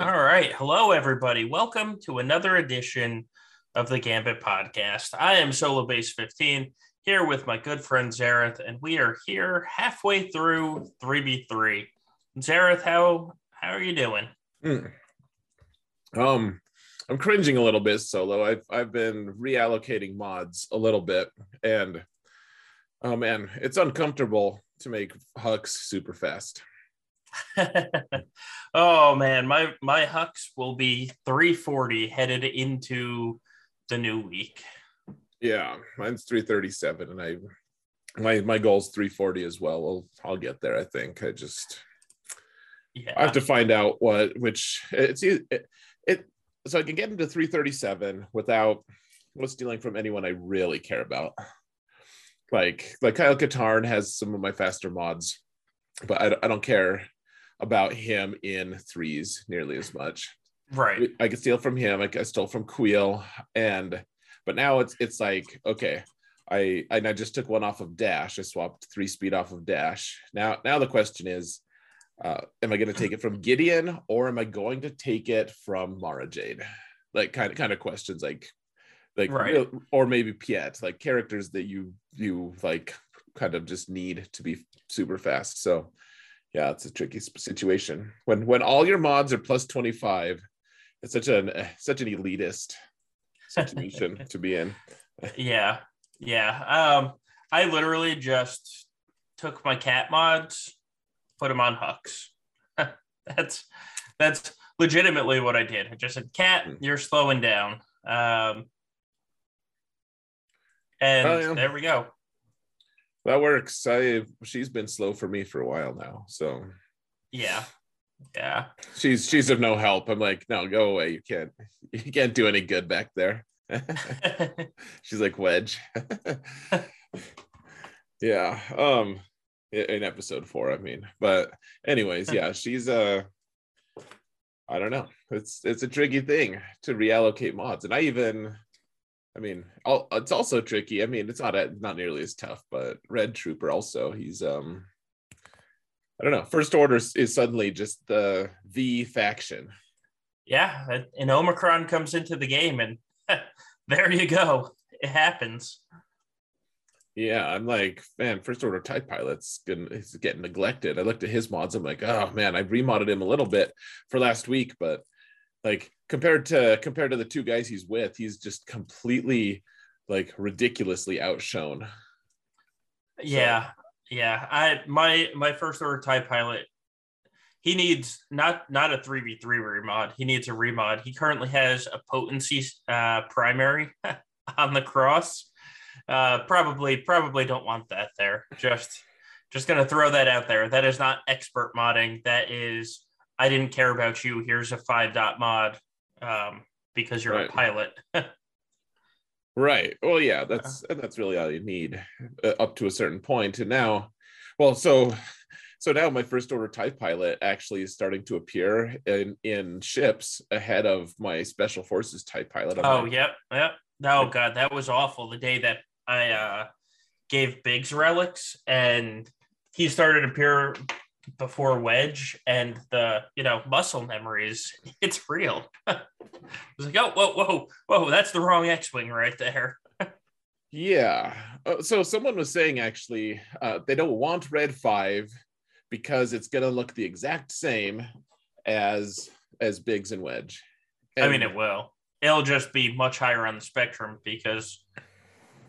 All right. Hello, everybody. Welcome to another edition of the Gambit podcast. I am Solobass15 here with my good friend Xaereth, and we are here halfway through 3v3. Xaereth, how how are you doing? Mm. Um, I'm cringing a little bit, Solo. I've I've been reallocating mods a little bit, and oh man, it's uncomfortable to make Hux super fast. oh man, my my Hux will be 340 headed into the new week. Yeah, mine's 337, and I my my goal is 340 as well. I'll I'll get there. I think. I just yeah. I have to find out what which it's it, it so I can get into 337 without stealing from anyone I really care about. Like like Kyle Katarn has some of my faster mods, but I, I don't care about him in threes nearly as much. Right. I could steal from him. I, I stole from Kuiil, and but now it's it's like okay, I and I just took one off of Dash. I swapped three speed off of Dash. Now now the question is, uh, am I going to take it from Gideon or am I going to take it from Mara Jade? Like kind of kind of questions like like right. or maybe Piett, like characters that you you like kind of just need to be super fast. So yeah, it's a tricky situation when when all your mods are plus 25. It's such an eh, such an elitist situation to be in. yeah. Yeah. Um I literally just took my cat mods, put them on Hux. that's that's legitimately what I did. I just said, "Cat, hmm. you're slowing down." Um, and oh, yeah. there we go that works. I she's been slow for me for a while now. So yeah. Yeah. She's she's of no help. I'm like, no, go away. You can't you can't do any good back there. she's like wedge. yeah. Um in episode four, I mean. But anyways, yeah, she's uh I don't know. It's it's a tricky thing to reallocate mods. And I even I mean, it's also tricky. I mean, it's not a, not nearly as tough, but Red Trooper also he's um, I don't know. First Order is suddenly just the the faction. Yeah, and Omicron comes into the game, and there you go. It happens. Yeah, I'm like, man, first order TIE pilot's getting, is getting neglected. I looked at his mods. I'm like, oh man, I remodded him a little bit for last week, but like compared to compared to the two guys he's with, he's just completely like ridiculously outshone. Yeah, so. yeah. I my my first order TIE pilot. He needs not not a three v three remod. He needs a remod. He currently has a potency uh, primary on the cross. Uh, probably probably don't want that there. Just just gonna throw that out there. That is not expert modding. That is I didn't care about you. Here's a five dot mod um, because you're right. a pilot. right. Well, yeah, that's that's really all you need uh, up to a certain point. And now, well, so so now my first order TIE pilot actually is starting to appear in in ships ahead of my special forces TIE pilot. I'm oh, like, yep, yep. Oh god, that was awful. The day that I uh, gave Biggs relics and he started to appear before Wedge and the you know muscle memories, it's real. I was like, oh, whoa, whoa, whoa, that's the wrong X-wing right there. yeah. Uh, so someone was saying actually uh, they don't want Red Five because it's gonna look the exact same as as Biggs and Wedge. And, I mean, it will. It'll just be much higher on the spectrum because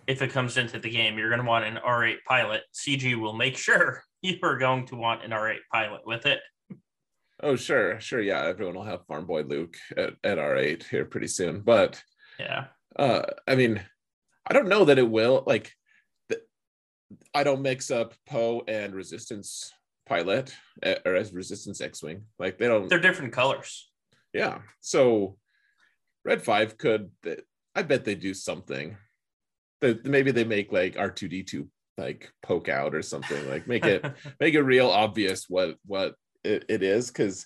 if it comes into the game, you're going to want an R8 pilot. CG will make sure you are going to want an R8 pilot with it. Oh, sure, sure, yeah. Everyone will have Farm Boy Luke at, at R8 here pretty soon. But yeah, uh, I mean, I don't know that it will. Like, the, I don't mix up Poe and Resistance pilot eh, or as Resistance X-wing. Like they don't. They're different colors. Yeah, so Red Five could. I bet they do something. That maybe they make like R two D two like poke out or something like make it make it real obvious what what it, it is because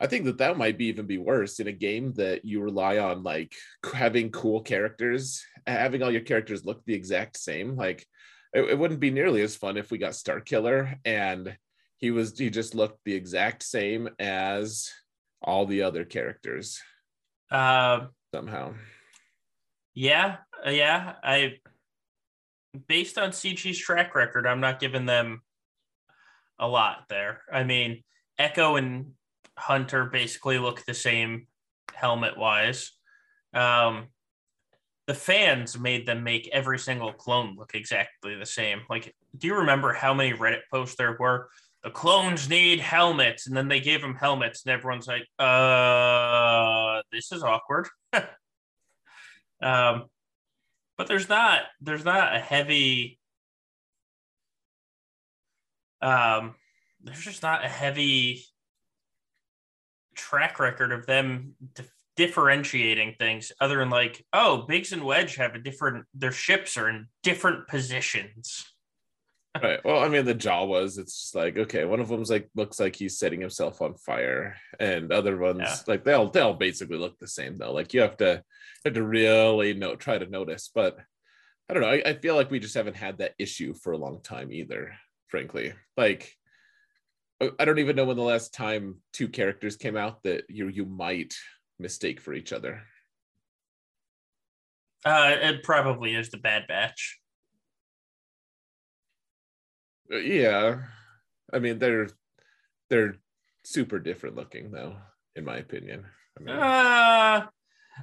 i think that that might be even be worse in a game that you rely on like having cool characters having all your characters look the exact same like it, it wouldn't be nearly as fun if we got Starkiller and he was he just looked the exact same as all the other characters. Uh, somehow. Yeah, yeah. I based on CG's track record, I'm not giving them a lot there. I mean, Echo and Hunter basically look the same helmet wise. Um, the fans made them make every single clone look exactly the same. Like, do you remember how many Reddit posts there were? The clones need helmets, and then they gave them helmets, and everyone's like, "Uh, this is awkward." um, but there's not there's not a heavy um, there's just not a heavy track record of them differentiating things other than like, oh, Biggs and Wedge have a different, their ships are in different positions. Right. Well, I mean, the Jawas, it's just like, okay, one of them's like, looks like he's setting himself on fire. And other ones, yeah. like, they'll, they'll basically look the same though. Like, you have to, have to really know, try to notice. But I don't know. I, I feel like we just haven't had that issue for a long time either, frankly. Like, I don't even know when the last time two characters came out that you you might mistake for each other? Uh, it probably is the Bad Batch. Uh, yeah, I mean they're they're super different looking though, in my opinion. I mean, uh,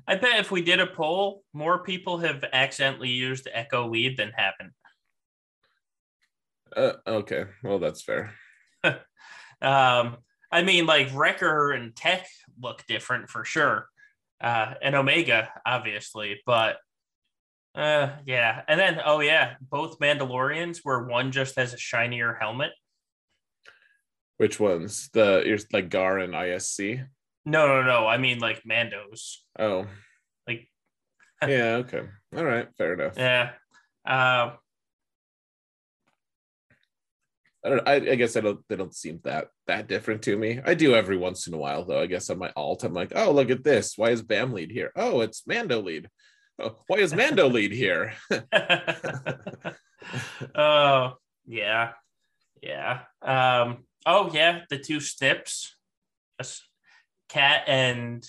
I bet if we did a poll, more people have accidentally used Echo Lead than haven't. Uh, okay, well that's fair. um, I mean, like Wrecker and Tech look different for sure, uh, and Omega obviously, but uh, yeah. And then, oh yeah, both Mandalorians, where one just has a shinier helmet. Which ones? The you're like Gar and ISC. No, no, no. I mean like Mandos. Oh, like. yeah. Okay. All right. Fair enough. Yeah. Uh, I don't. I, I, guess I don't. They don't seem that that different to me. I do every once in a while though. I guess on my alt, I'm like, oh, look at this. Why is Bam lead here? Oh, it's Mando lead. Why is Mando lead here? oh yeah, yeah. Um. Oh yeah, the two snips, cat and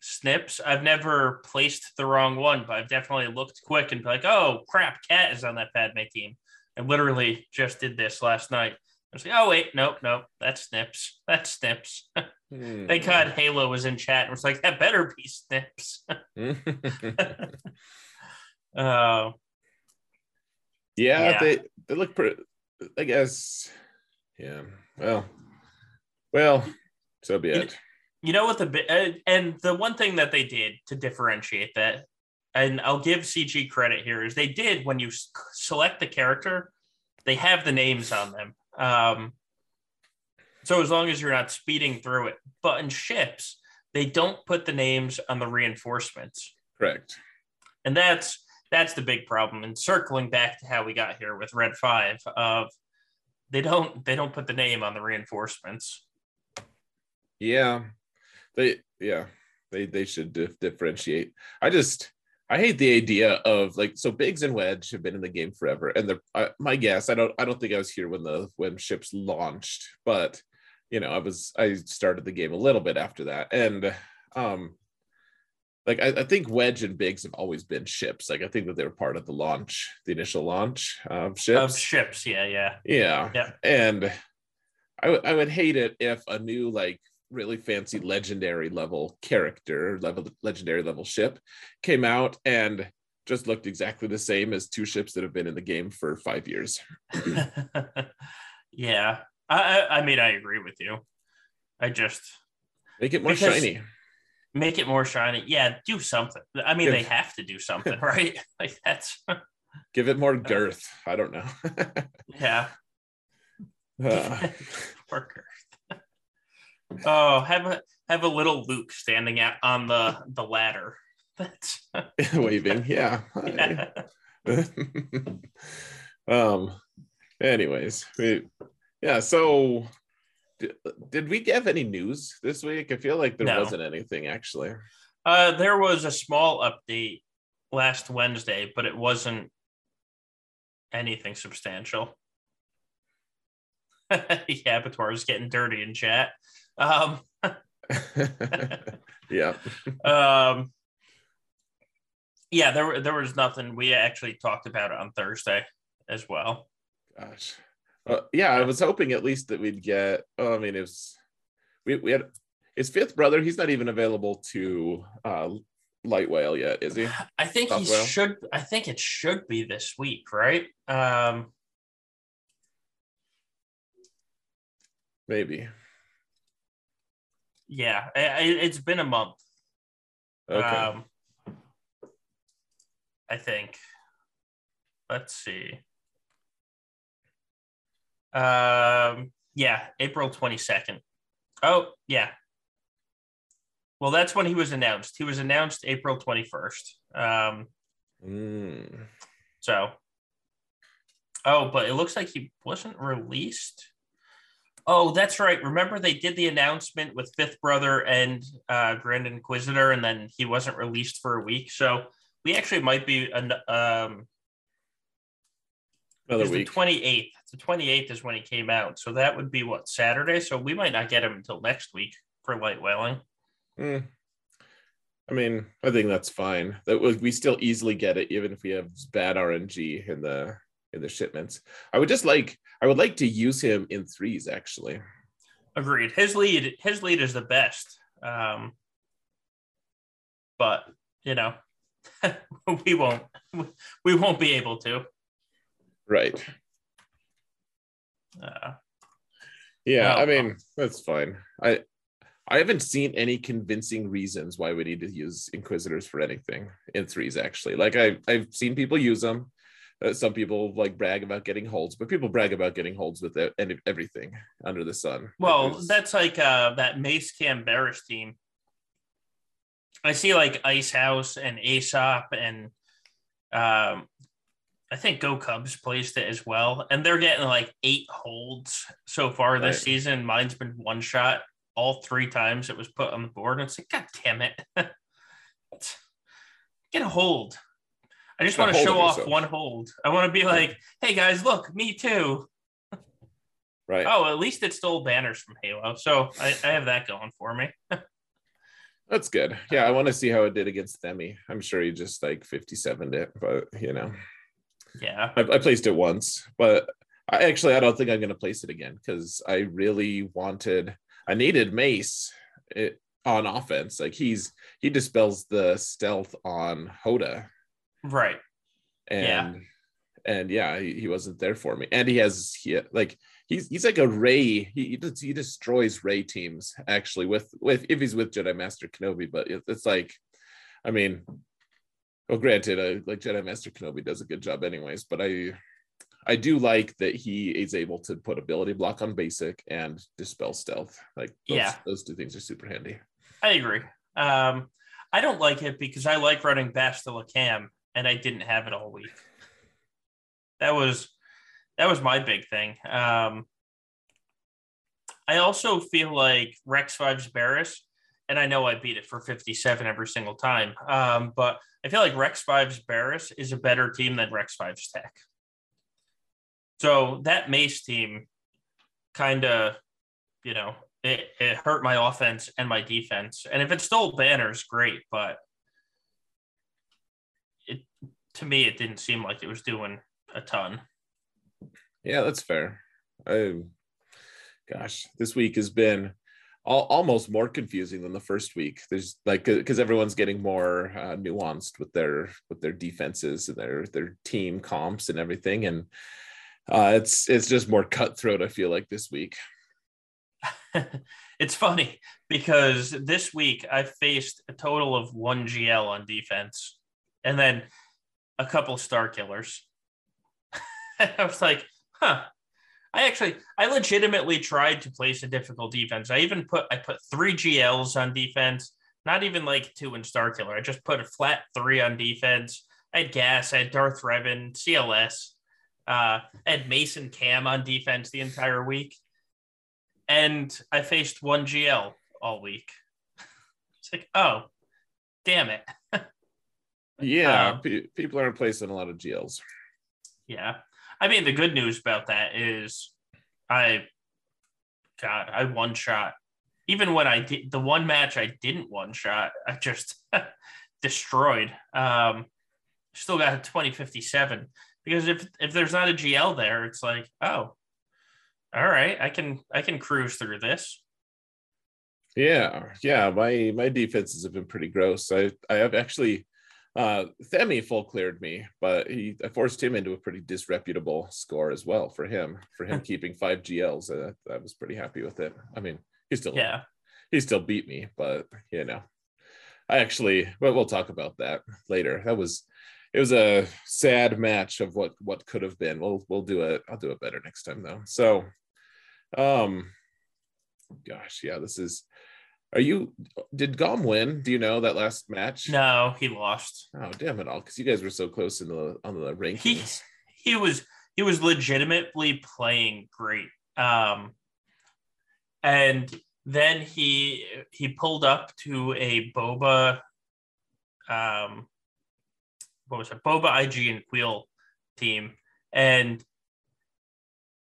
snips. I've never placed the wrong one, but I've definitely looked quick and be like, oh crap, cat is on that Padme team. I literally just did this last night. I was like, oh wait, nope, nope, that's Snips. That's Snips. hmm. Thank God Halo was in chat and was like, that better be Snips. uh, yeah, yeah, they they look pretty. I guess. Yeah. Well. Well. So be it. You know what the uh, and the one thing that they did to differentiate that and I'll give CG credit here, is they did when you select the character, they have the names on them. Um, so as long as you're not speeding through it, but in ships, they don't put the names on the reinforcements. Correct. And that's that's the big problem. And circling back to how we got here with Red Five, of they don't they don't put the name on the reinforcements. Yeah, they yeah they they should dif- differentiate. I just I hate the idea of like so Biggs and Wedge have been in the game forever, and the uh, my guess I don't I don't think I was here when the when ships launched, but you know I was I started the game a little bit after that, and um like I, I think Wedge and Biggs have always been ships. Like I think that they were part of the launch, the initial launch of ships. Of ships, yeah, yeah, yeah, yeah. And I, w- I would hate it if a new like really fancy legendary level character level legendary level ship came out and just looked exactly the same as two ships that have been in the game for five years yeah I, I mean i agree with you i just make it more shiny make it more shiny yeah do something i mean give, they have to do something right like that's give it more girth i don't know yeah uh. more girth Oh, have a have a little Luke standing out on the the ladder. That's waving. Yeah. yeah. um. Anyways, we, yeah. So, did, did we have any news this week? I feel like there no. wasn't anything actually. Uh, there was a small update last Wednesday, but it wasn't anything substantial. yeah, Abattoir is getting dirty in chat. Um, yeah. um. Yeah, there there was nothing. We actually talked about it on Thursday as well. Gosh. Uh, yeah, I was hoping at least that we'd get. Oh, I mean, it was we we had his fifth brother. He's not even available to uh, light whale yet, is he? I think he whale? should. I think it should be this week, right? Um, Maybe. Yeah, it, has been a month. Okay. Um, I think. Let's see. Um, yeah, April 22nd. Oh, yeah. Well, that's when he was announced. He was announced April 21st. Um, mm. So, oh, but it looks like he wasn't released. Oh, that's right. Remember they did the announcement with Fifth Brother and uh, Grand Inquisitor, and then he wasn't released for a week. So we actually might be an um, another week. The twenty eighth. The twenty eighth is when he came out. So that would be what Saturday. So we might not get him until next week for light whaling. Mm. I mean, I think that's fine. That we still easily get it, even if we have bad RNG in the in the shipments. I would just like I would like to use him in threes actually. Agreed. His lead his lead is the best. Um, but you know, we won't we won't be able to. Right. Uh, yeah, I mean that's fine. I I haven't seen any convincing reasons why we need to use inquisitors for anything in threes. Actually, like I I've seen people use them. Uh, some people like brag about getting holds, but people brag about getting holds with it, and everything under the sun. Well, because... that's like uh, that Mace Cam Barriss team. I see like Ice House and Aesop and um, I think Go Cubs placed it as well, and they're getting like eight holds so far this season. Mine's been one shot all three times it was put on the board. And it's like, God damn it. Get a hold. I just want to show off yourself. one hold. I want to be like, hey guys, look, me too. Right. Oh, at least it stole banners from Halo. So I, I have that going for me. That's good. Yeah, I want to see how it did against Themi. I'm sure he just like 57 it, but you know. Yeah. I, I placed it once, but I actually I don't think I'm gonna place it again because I really wanted I needed Mace it, on offense. Like he's he dispels the stealth on Hoda. Right. And yeah. and yeah, he, he wasn't there for me. And he has he like he's he's like a Ray. He he destroys Rey teams actually with with if he's with Jedi Master Kenobi. But it's like, I mean, well, granted, I, like Jedi Master Kenobi does a good job anyways. But I I do like that he is able to put ability block on basic and dispel stealth. Like those, yeah, those two things are super handy. I agree. Um, I don't like it because I like running Bastila Cam, and I didn't have it all week. That was that was my big thing. Um, I also feel like Rex Five's Barriss, and I know I beat it for 57 every single time. Um, but I feel like Rex Five's Barriss is a better team than Rex Five's Tech. So that Mace team kind of, you know, it, it hurt my offense and my defense. And if it stole banners, great. But it to me, it didn't seem like it was doing a ton. Yeah, that's fair. I, gosh, this week has been all, almost more confusing than the first week. There's like because everyone's getting more uh, nuanced with their with their defenses and their their team comps and everything, and uh, it's it's just more cutthroat. I feel like this week. it's funny because this week I faced a total of one GL on defense, and then a couple Starkillers. I was like, huh. I actually, I legitimately tried to place a difficult defense. I even put, I put three GLs on defense, not even like two in Starkiller. I just put a flat three on defense. I had Gas, I had Darth Revan, CLS, uh, I had Mason Cam on defense the entire week, and I faced one GL all week. It's like, oh, damn it. yeah, um, p- people aren't placing a lot of GLs. Yeah, I mean the good news about that is, I, God, I one shot even when I did the one match I didn't one shot, I just destroyed. Um, still got a 2057 because if if there's not a GL there, it's like, oh, all right, I can I can cruise through this. Yeah, yeah. My my defenses have been pretty gross. I I have actually uh Themi full cleared me, but he I forced him into a pretty disreputable score as well for him. For him keeping five GLs, uh, I was pretty happy with it. I mean, he still yeah he still beat me, but you know, I actually but we'll talk about that later. That was it was a sad match of what what could have been. We'll we'll do it. I'll do it better next time though. So, um, gosh, yeah, this is. Are you? Did Gom win? Do you know that last match? No, he lost. Oh damn it all! Because you guys were so close in the on the rankings. He he was he was legitimately playing great. Um, and then he he pulled up to a boba um what was it, Boba IG and Kuiil team. And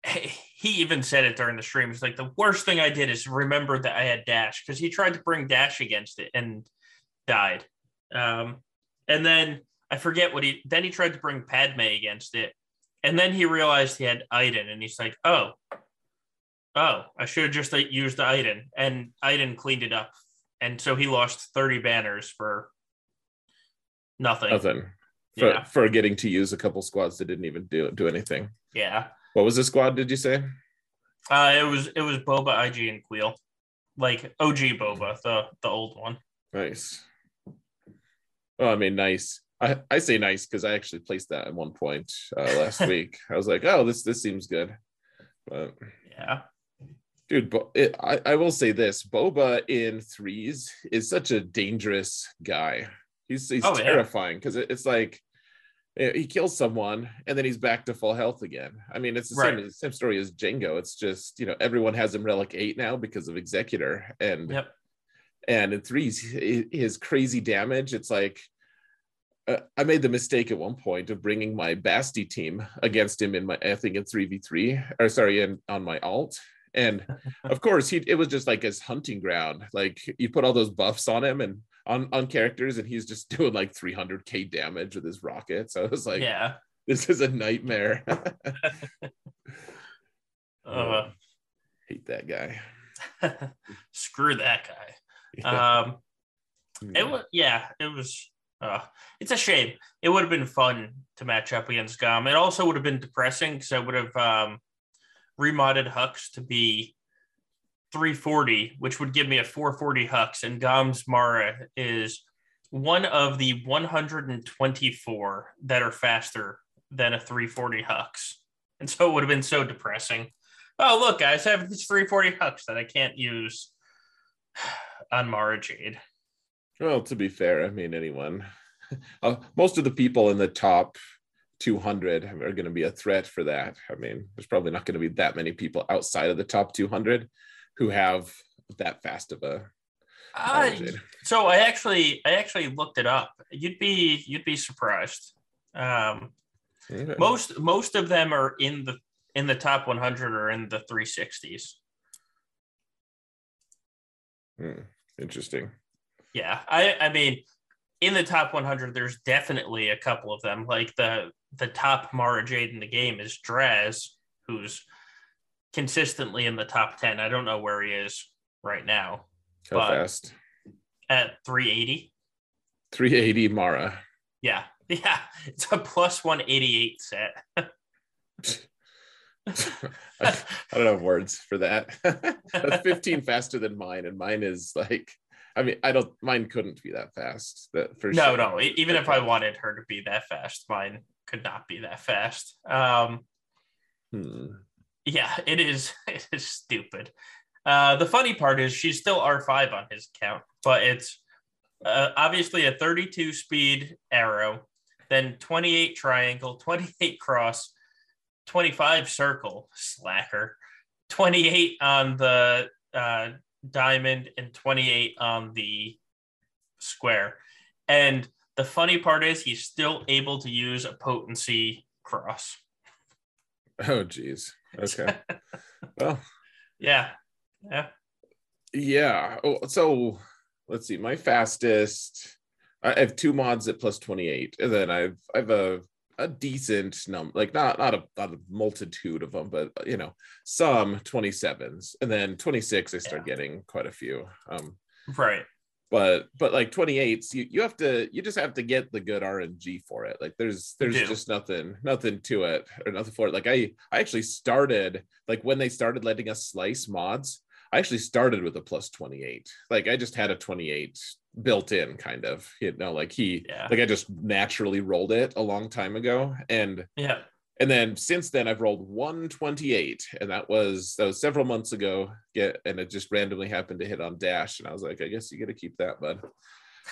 he even said it during the stream. He's like the worst thing I did is remember that I had Dash because he tried to bring Dash against it and died. Um, and then I forget what he then he tried to bring Padme against it. And then he realized he had Iden and he's like, oh, oh, I should have just used the Iden. And Iden cleaned it up. And so he lost 30 banners for nothing. Nothing for, yeah. for getting to use a couple squads that didn't even do do anything. Yeah. What was the squad? Did you say? Uh, it was it was Boba, IG, and Kuiil, like OG Boba, the the old one. Nice. Well, I mean, nice. I, I say nice because I actually placed that at one point uh, last week. I was like, oh, this this seems good. But yeah, dude, it, I I will say this: Boba in threes is such a dangerous guy. He's he's oh, terrifying because yeah. it, it's like he kills someone and then he's back to full health again. I mean, it's the right. same, same story as Jango. It's just you know everyone has him relic eight now because of Executor and yep. and in threes his crazy damage. It's like uh, I made the mistake at one point of bringing my Basti team against him in my I think in three v three or sorry in on my alt. And of course, he it was just like his hunting ground. Like you put all those buffs on him, and on on characters and he's just doing like 300k damage with his rocket. So i was like yeah. this is a nightmare. Uh, hate that guy. Screw that guy. Yeah. um yeah. it was yeah it was uh it's a shame. It would have been fun to match up against gom. It also would have been depressing because i would have um remodded hux to be 340, which would give me a 440 Hux, and Gom's Mara is one of the 124 that are faster than a 340 Hux. And so it would have been so depressing. Oh, look, guys, I have this 340 Hux that I can't use on Mara Jade. Well, to be fair, I mean, anyone, uh, most of the people in the top 200 are going to be a threat for that. I mean, there's probably not going to be that many people outside of the top 200 who have that fast of a uh, so I actually I actually looked it up. You'd be you'd be surprised. Um, okay. Most most of them are in the in the top 100 or in the 360s. Hmm. Interesting. Yeah, I I mean, in the top 100, there's definitely a couple of them. Like the the top Mara Jade in the game is Draz, who's consistently in the top 10. I don't know where he is right now. How fast? At 380. 380 Mara. Yeah. Yeah. It's a plus 188 set. I, don't have words for that. That's 15 faster than mine, and mine is like, I mean, I don't. Mine couldn't be that fast. That for no, sure. no. Even if I wanted her to be that fast, mine could not be that fast. Um, hmm. Yeah, it is. It is stupid. Uh, the funny part is she's still R5 on his account, but it's uh, obviously a 32 speed arrow, then 28 triangle, 28 cross, 25 circle, slacker, 28 on the uh, diamond, and 28 on the square. And the funny part is he's still able to use a potency cross. Oh, geez. Okay. well, yeah. Yeah. Yeah. Oh, so let's see. My fastest, I have two mods at plus 28, and then I've I've a a decent number, like not not a, not a multitude of them, but you know, some 27s, and then 26. I start yeah. getting quite a few. Um, right. But but like 28s, you you have to you just have to get the good RNG for it. Like there's there's just nothing nothing to it or nothing for it. Like I I actually started like when they started letting us slice mods. I actually started with a plus 28. Like I just had a 28 built in kind of, you know, like he yeah. like I just naturally rolled it a long time ago. And yeah. And then since then I've rolled 128 and that was that was several months ago. Get and it just randomly happened to hit on dash. And I was like, I guess you gotta keep that, bud.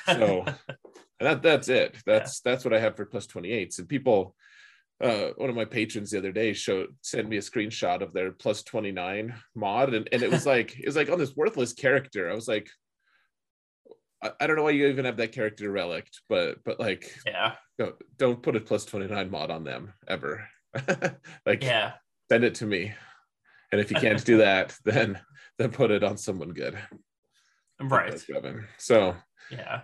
So that that's it. That's yeah. that's what I have for plus 28s. And people uh, one of my patrons the other day showed sent me a screenshot of their plus 29 mod and, and it was like it was like on this worthless character i was like I, I, don't know why you even have that character relict but but like yeah don't, don't put a plus 29 mod on them ever like yeah send it to me and if you can't do that then then put it on someone good right so yeah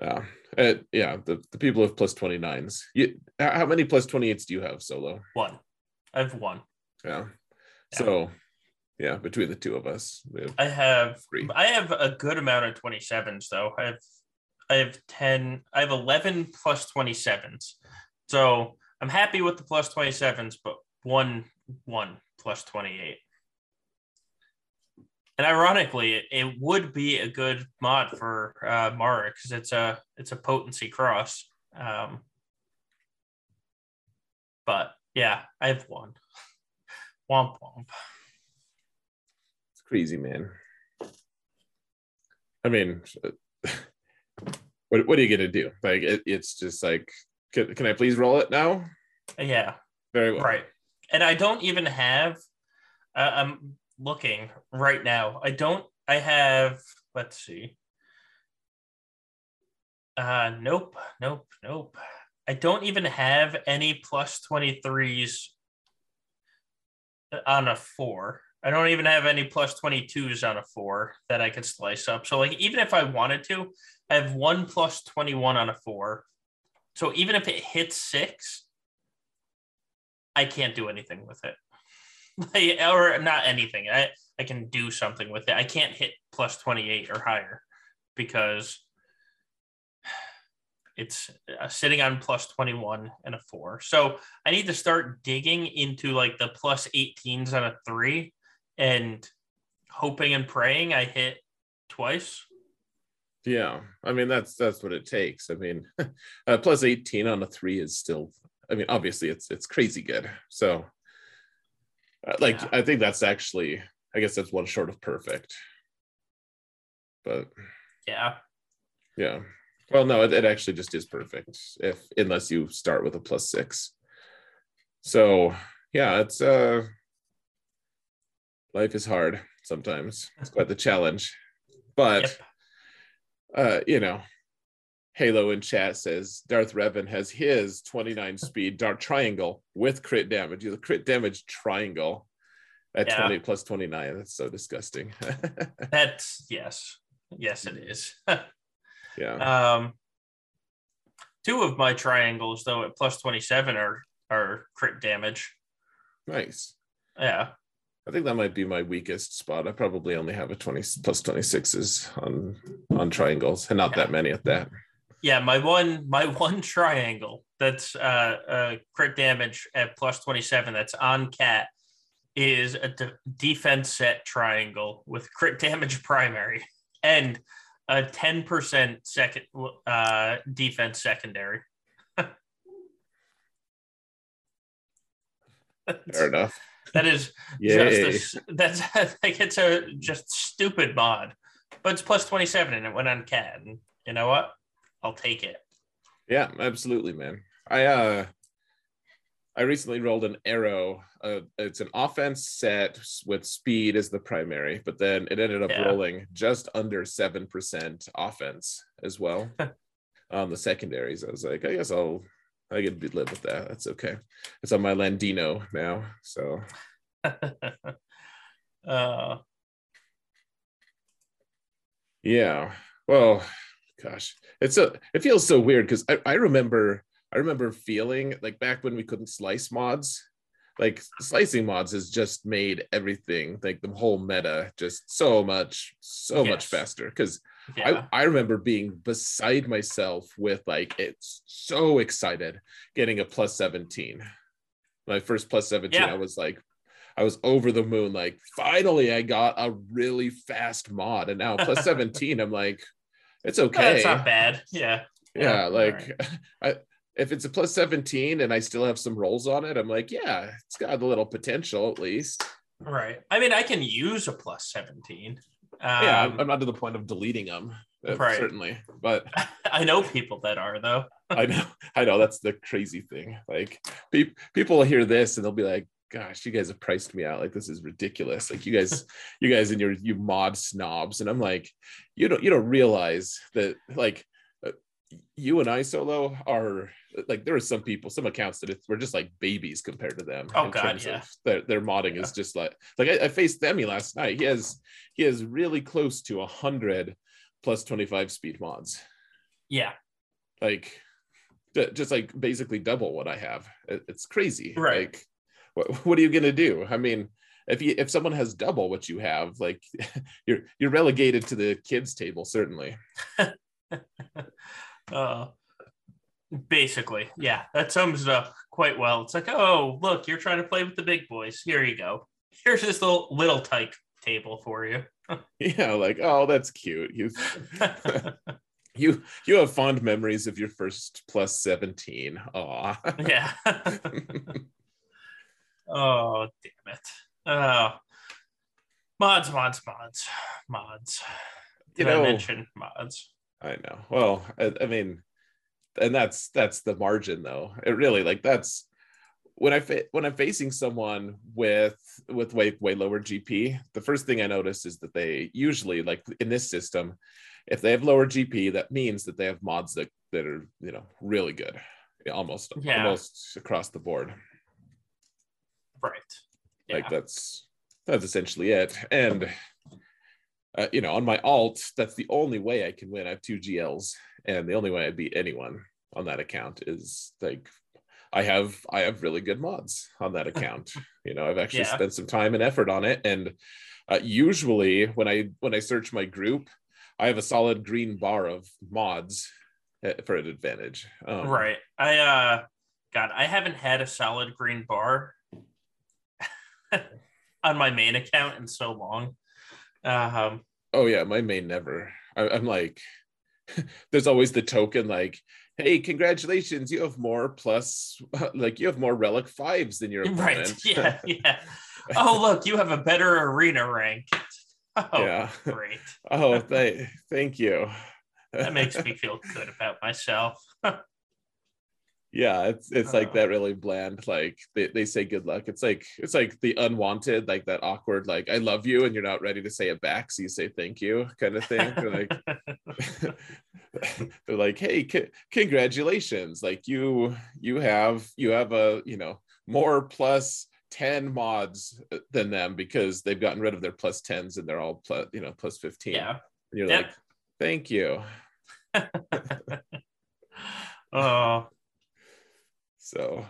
yeah, uh, yeah. The, the people of plus 29s. You, how many plus 28s do you have solo? One. I have one. Yeah. yeah. So, yeah, between the two of us, have I have three. I have a good amount of 27s though. I have I have 10, I have 11 plus 27s. So I'm happy with the plus 27s, but one one plus 28. And ironically, it, it would be a good mod for uh, Mara because it's a it's a potency cross. Um, but yeah, I have one. womp womp. It's crazy, man. I mean, what what are you gonna do? Like, it, it's just like, can, can I please roll it now? Yeah. Very well. Right. And I don't even have. Uh, I'm looking right now. I don't. I have. Let's see. Uh, nope, nope, nope. I don't even have any plus 23s on a four. I don't even have any plus 22s on a four that I could slice up. So, like, even if I wanted to, I have one plus 21 on a four. So, even if it hits six, I can't do anything with it. like, or not anything. I, I can do something with it. I can't hit plus 28 or higher because it's uh, sitting on plus 21 and a four. So I need to start digging into like the plus 18s on a three and hoping and praying I hit twice. Yeah. I mean, that's, that's what it takes. I mean, uh, plus 18 on a three is still, I mean, obviously it's, it's crazy good. So uh, like yeah. I think that's actually I guess that's one short of perfect. But yeah. Yeah. Well, no, it, it actually just is perfect if unless you start with a plus six. So yeah, it's uh life is hard sometimes. It's quite the challenge. But yep. Uh, you know, Halo in chat says Darth Revan has his 29 speed dart triangle with crit damage. The crit damage triangle at yeah. 20 plus 29. That's so disgusting. That's yes. Yes, it is. yeah. Um two of my triangles though at plus 27 are are crit damage. Nice. Yeah. I think that might be my weakest spot. I probably only have a 20 plus 26s on on triangles and not yeah. that many at that yeah, my one my one triangle that's uh, uh crit damage at plus 27 that's on cat is a de- defense set triangle with crit damage primary and a 10% second uh defense secondary. Fair enough. That is Yay. just a, that's like it's a just stupid mod, but it's plus 27 and it went on cat. And you know what? I'll take it. Yeah, absolutely, man. I uh I recently rolled an arrow. Uh, it's an offense set with speed as the primary, but then it ended up yeah. rolling just under seven percent offense as well on the secondaries. I was like, I guess I'll I can live with that. That's okay. It's on my Landino now, so. uh, Yeah. Well, gosh, it's a it feels so weird because I, I remember I remember feeling like back when we couldn't slice mods, like slicing mods has just made everything like the whole meta just so much so yes. much faster because yeah. I, I remember being beside myself with like it's so excited getting a plus 17 my first plus 17 yeah. i was like i was over the moon like finally i got a really fast mod and now plus 17 i'm like it's okay it's not bad yeah yeah, yeah like right. I, if it's a plus 17 and I still have some rolls on it, I'm like, yeah, it's got a little potential at least. Right. I mean, I can use a plus 17. Um, yeah, I'm not to the point of deleting them, uh, right. certainly. But I know people that are though. I know, I know. That's the crazy thing. Like, pe- people will hear this and they'll be like, "Gosh, you guys have priced me out. Like, this is ridiculous. Like, you guys, you guys and your you mod snobs." And I'm like, you don't, you don't realize that, like, you and I solo are like there are some people, some accounts that we're just like babies compared to them. Oh god, yeah. Their, their modding yeah. is just like like I, I faced Demi last night. He has he has really close to a hundred plus 25 speed mods. Yeah. Like just like basically double what I have. It's crazy. Right. Like what, what are you gonna do? I mean, if you if someone has double what you have, like you're you're relegated to the kids table, certainly. uh Basically, yeah, that sums it up quite well. It's like, oh, look, you're trying to play with the big boys. Here you go. Here's this little little tyke table for you. yeah, like, oh, that's cute. You you you have fond memories of your first plus 17. Aw. yeah. oh, damn it. Oh. Mods, mods, mods, mods. Did you know, I mention mods? I know. Well, I, I mean, and that's that's the margin though it really like that's when i fa- when i'm facing someone with with way way lower gp the first thing i notice is that they usually like in this system if they have lower gp that means that they have mods that that are you know really good almost yeah. almost across the board right yeah. like that's that's essentially it and uh, you know on my alt that's the only way i can win i have two gls and the only way I beat anyone on that account is like I have I have really good mods on that account. you know, I've actually yeah. spent some time and effort on it, and uh, usually when I when I search my group, I have a solid green bar of mods eh, for an advantage. Um, right. I uh, God, I haven't had a solid green bar on my main account in so long. Um, oh yeah, my main never. I, I'm like there's always the token like hey congratulations you have more plus like you have more relic fives than your opponent. right yeah yeah. Oh look you have a better arena rank. Oh yeah. great. Oh th- thank you. That makes me feel good about myself yeah it's it's like uh. that really bland like they, they say good luck. It's like it's like the unwanted like that awkward like i love you and you're not ready to say it back so you say thank you kind of thing. They're like they're like hey c- congratulations. Like you you have you have a you know more plus 10 mods uh, than them because they've gotten rid of their plus 10s and they're all plus you know plus 15 yeah. And you're yep. like thank you. Oh so,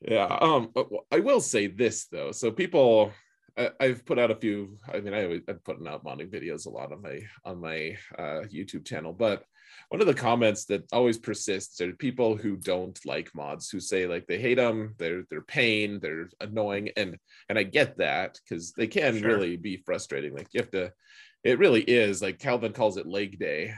yeah. Um, I will say this though. So people, I, have put out a few. I mean, I, I'm putting out modding videos a lot on my on my uh, YouTube channel, but one of the comments that always persists are people who don't like mods who say like they hate them they're they're pain they're annoying and and i get that because they can sure. really be frustrating like you have to it really is like calvin calls it leg day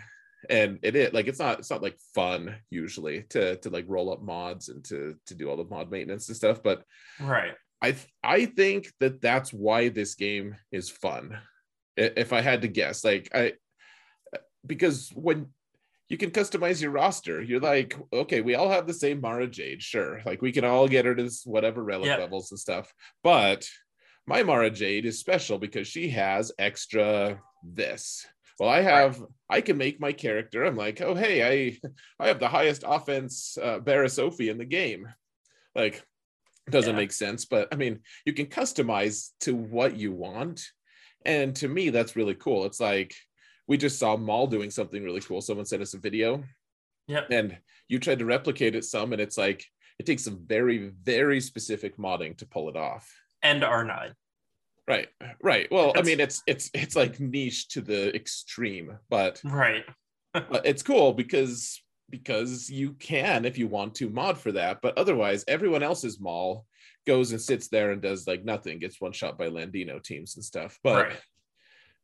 and it is like it's not it's not like fun usually to to like roll up mods and to to do all the mod maintenance and stuff but right. I i think that that's why this game is fun if i had to guess. Like i because when you can customize your roster you're like okay we all have the same mara jade sure like we can all get her to whatever relic yep. levels and stuff but my mara jade is special because she has extra this well i have i can make my character i'm like oh hey i i have the highest offense uh, Sophie in the game like doesn't yeah. make sense but i mean you can customize to what you want and to me that's really cool it's like we just saw Maul doing something really cool. Someone sent us a video. Yeah. And you tried to replicate it some, and it's like it takes some very, very specific modding to pull it off. And R9. Right. Right. Well, That's... I mean, it's it's it's like niche to the extreme, but right. but it's cool because because you can if you want to mod for that, but otherwise everyone else's Maul goes and sits there and does like nothing, gets one shot by Landino teams and stuff. But right.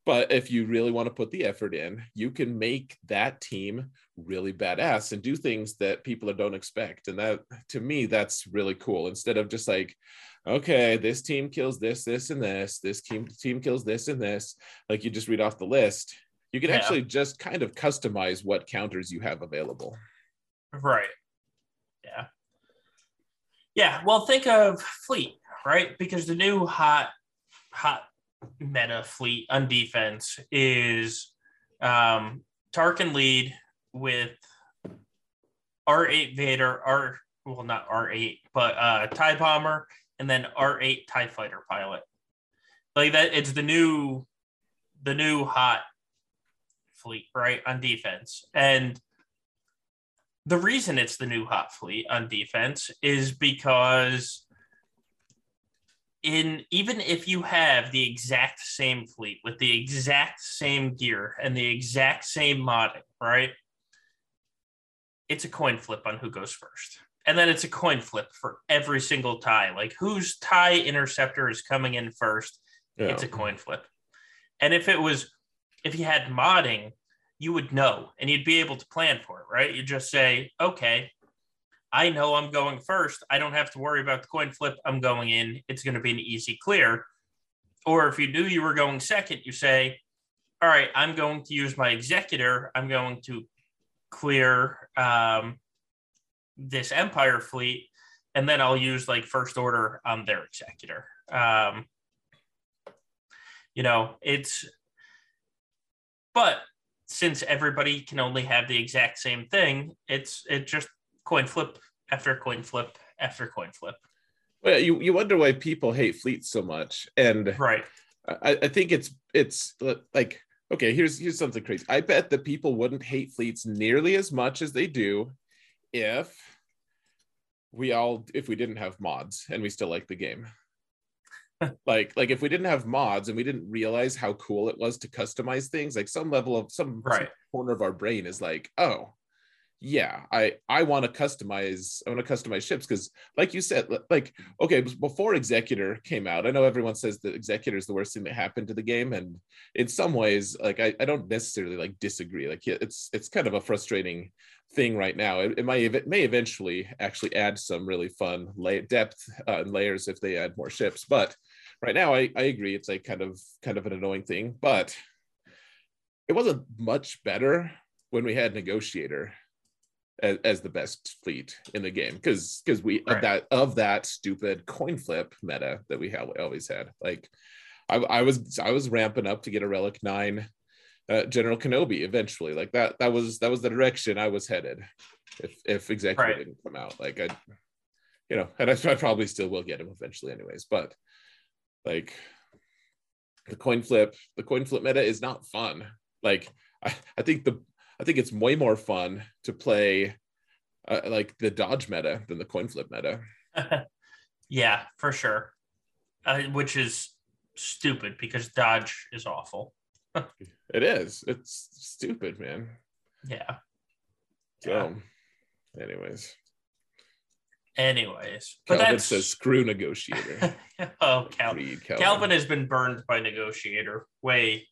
but if you really want to put the effort in, you can make that team really badass and do things that people don't expect. And that to me, that's really cool. Instead of just like, okay, this team kills this, this, and this, this team team kills this and this, like you just read off the list. You can yeah. actually just kind of customize what counters you have available. Right. Yeah. Yeah, well, think of Fleet, right? Because the new hot, hot meta Fleet on defense is um, Tarkin lead with R8 Vader, R well not R8, but uh, TIE Bomber, and then R8 TIE Fighter pilot. Like that, it's the new, the new hot fleet, right, on defense, and the reason it's the new hot fleet on defense is because in even if you have the exact same fleet with the exact same gear and the exact same modding, right? It's a coin flip on who goes first. And then it's a coin flip for every single tie. Like whose TIE interceptor is coming in first, yeah. it's a coin flip. And if it was if you had modding you would know and you'd be able to plan for it, right? You just say, okay, I know I'm going first. I don't have to worry about the coin flip. I'm going in. It's going to be an easy clear. Or if you knew you were going second, you say, all right, I'm going to use my executor. I'm going to clear um, this Empire fleet, and then I'll use like first order on their executor. Um, you know, it's, but since everybody can only have the exact same thing, it's it just coin flip after coin flip after coin flip. Well, you, you wonder why people hate fleets so much. And right. I, I think it's it's like okay, here's here's something crazy. I bet that people wouldn't hate fleets nearly as much as they do if we all if we didn't have mods and we still like the game like like if we didn't have mods and we didn't realize how cool it was to customize things like some level of some, right. some corner of our brain is like oh yeah i i want to customize i want to customize ships because like you said like okay before executor came out i know everyone says that executor is the worst thing that happened to the game and in some ways like i, I don't necessarily like disagree like it's it's kind of a frustrating thing right now it, it might it may eventually actually add some really fun lay, depth uh, and layers if they add more ships but right now I, I agree it's like kind of kind of an annoying thing but it wasn't much better when we had negotiator as, as the best fleet in the game because because we right. of that of that stupid coin flip meta that we have always had. Like I, I was I was ramping up to get a relic nine uh, General Kenobi eventually. Like that that was that was the direction I was headed. If if exactly right. didn't come out, like I, you know, and I, I probably still will get him eventually, anyways. But like the coin flip, the coin flip meta is not fun. Like I, I think the I think it's way more fun to play uh, like the dodge meta than the coin flip meta. yeah, for sure. Uh, which is stupid because dodge is awful. It is. It's stupid, man. Yeah. So, yeah. anyways. Anyways, but Calvin says screw negotiator. oh, Cal- Calvin. Calvin has been burned by negotiator. Way,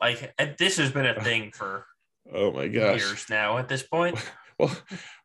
like this has been a thing for Oh my gosh. Years now at this point. Well,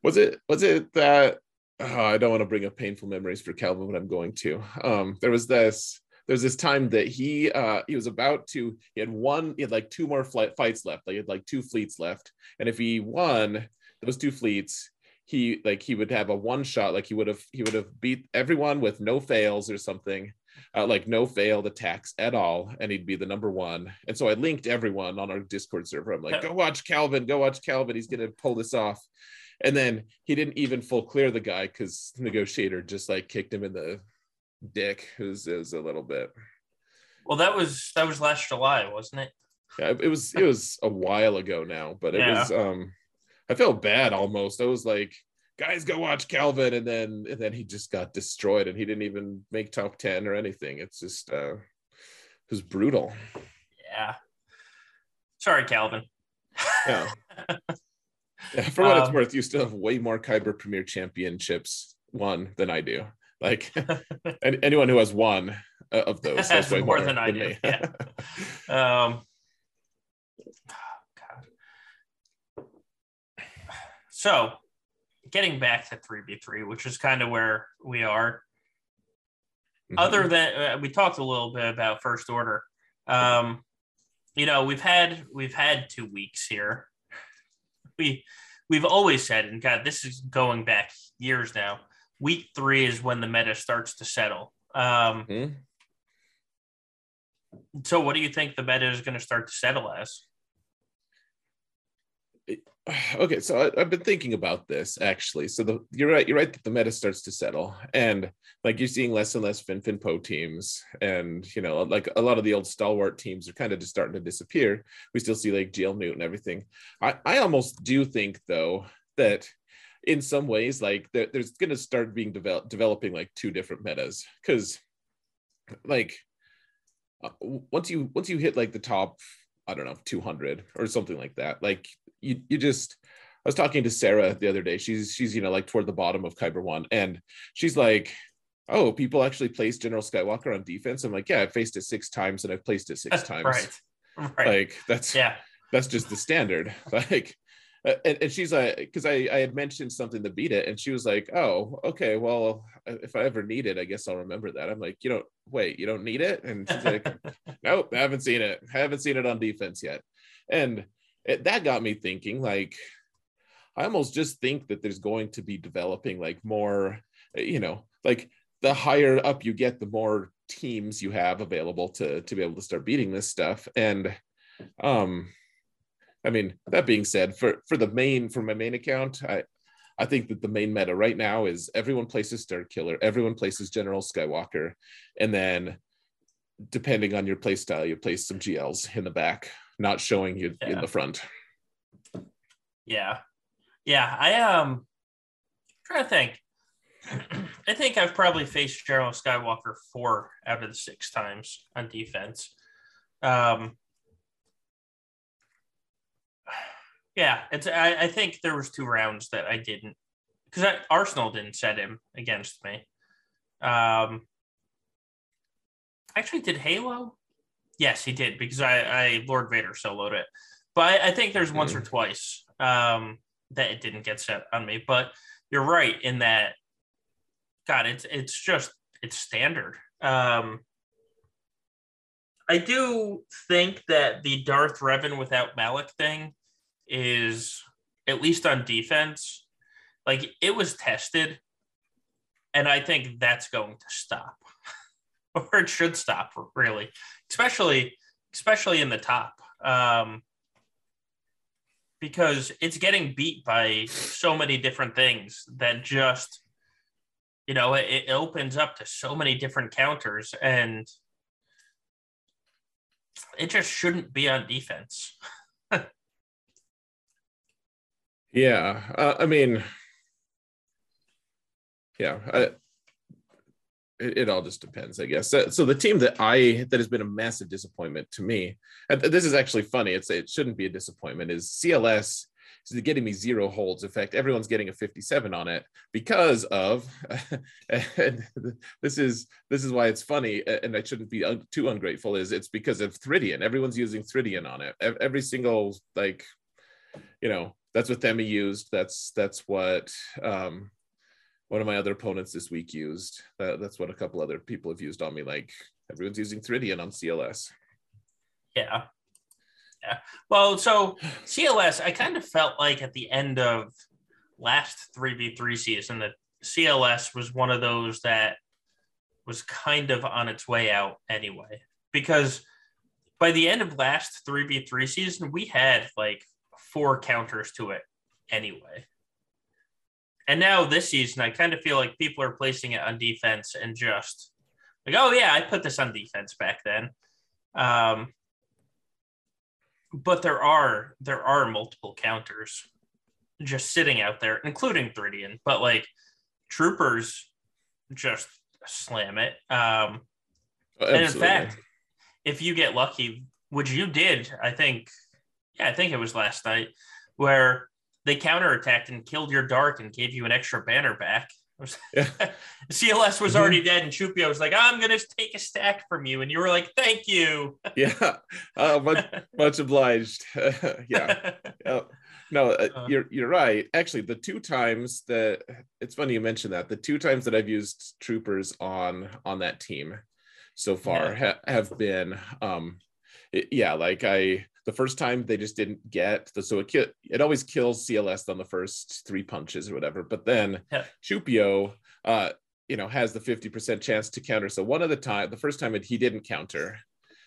was it was it that oh, I don't want to bring up painful memories for Calvin, but I'm going to. Um, there was this there's this time that he uh he was about to he had one he had like two more flight fights left like he had like two fleets left and if he won those two fleets he like he would have a one shot like he would have he would have beat everyone with no fails or something uh, like no failed attacks at all, and he'd be the number one. And so I linked everyone on our Discord server. I'm like, go watch Calvin, go watch Calvin. He's gonna pull this off. And then he didn't even full clear the guy because negotiator just like kicked him in the dick. who's was a little bit. Well, that was that was last July, wasn't it? Yeah, it was it was a while ago now, but it yeah. was um I felt bad almost. I was like, guys, go watch Calvin, and then and then he just got destroyed, and he didn't even make top ten or anything. It's just uh, it was brutal. Yeah. Sorry, Calvin. Yeah. yeah for what um, it's worth, you still have way more Kyber Premier Championships won than I do. Like anyone who has one uh, of those has way more, more than, than I do. yeah. Um. God. So, getting back to 3v3, which is kind of where we are. Mm-hmm. Other than uh, we talked a little bit about first order. Um, you know, we've had we've had two weeks here. We we've always said, and God, this is going back years now. Week three is when the meta starts to settle. Um, mm-hmm. So, what do you think the meta is going to start to settle as? okay so I, have been thinking about this actually so the you're right you're right that the meta starts to settle and like you're seeing less and less fin fin po teams and you know like a lot of the old stalwart teams are kind of just starting to disappear we still see like gl newt and everything i i almost do think though that in some ways like there, there's going to start being develop, developing like two different metas because like uh, once you once you hit like the top I don't know, 200 or something like that. Like you, you just, I was talking to Sarah the other day. She's, she's, you know, like toward the bottom of Kyber one. And she's like, oh, people actually place General Skywalker on defense. I'm like, yeah, I faced it six times and I've placed it six times. right. Right. Like that's, yeah, that's just the standard. Like, uh, and, and she's like because I, I had mentioned something to beat it and she was like oh okay well if i ever need it i guess i'll remember that. I'm like you don't wait you don't need it? And she's like nope i haven't seen it I haven't seen it on defense yet. And it, that got me thinking like i almost just think that there's going to be developing like more you know like the higher up you get the more teams you have available to to be able to start beating this stuff. And um I mean, that being said, for for the main for my main account, I I think that the main meta right now is everyone places Starkiller, everyone places General Skywalker, and then depending on your playstyle, you place some GLs in the back, not showing you yeah. in the front. Yeah. Yeah. I um trying to think. I think I've probably faced General Skywalker four out of the six times on defense. Um Yeah, it's. I, I think there was two rounds that I didn't because Arsenal didn't set him against me. Um, actually, did Halo? Yes, he did because I, I Lord Vader soloed it. But I, I think there's once mm. or twice um, that it didn't get set on me. But you're right in that. God, it's it's just it's standard. Um, I do think that the Darth Revan without Malak thing is at least on defense, like it was tested, and I think that's going to stop, or it should stop, really, especially especially in the top, um, because it's getting beat by so many different things that just, you know, it, it opens up to so many different counters, and it just shouldn't be on defense. Yeah, uh, I mean, yeah, I, it, it, all just depends, I guess. So, so, the team that I that has been a massive disappointment to me, and this is actually funny. It's it shouldn't be a disappointment. Is CLS is getting me zero holds. In fact, everyone's getting a 57 on it because of. and this is this is why it's funny, and I shouldn't be too ungrateful. Is it's because of Thridian. Everyone's using Thridian on it. Every single like, you know, that's what Themi used. That's that's what um, one of my other opponents this week used. Uh, that's what a couple other people have used on me. Like everyone's using Thridian on CLS. Yeah. Yeah. Well, so CLS, I kind of felt like at the end of last 3v3 season that CLS was one of those that was kind of on its way out anyway. Because by the end of last 3v3 season, we had like four counters to it anyway. And now this season, I kind of feel like people are placing it on defense and just like, oh yeah, I put this on defense back then. Um, but there are there are multiple counters just sitting out there, including Thridian, but like troopers just slam it. Um, oh, and in fact, if you get lucky, which you did, I think, yeah, I think it was last night, where they counterattacked and killed your dark and gave you an extra banner back. Yeah. CLS was already dead, and Chewpio was like, "I'm gonna take a stack from you," and you were like, "Thank you." Yeah, uh, much much obliged. yeah. yeah. No, uh, uh, you're you're right. Actually, the two times that it's funny you mentioned that the two times that I've used troopers on on that team so far yeah. ha- have been um it, yeah like I the first time they just didn't get the so it it always kills CLS on the first three punches or whatever but then yeah. Chewpio uh you know has the 50% chance to counter. So one of the time the first time it, he didn't counter.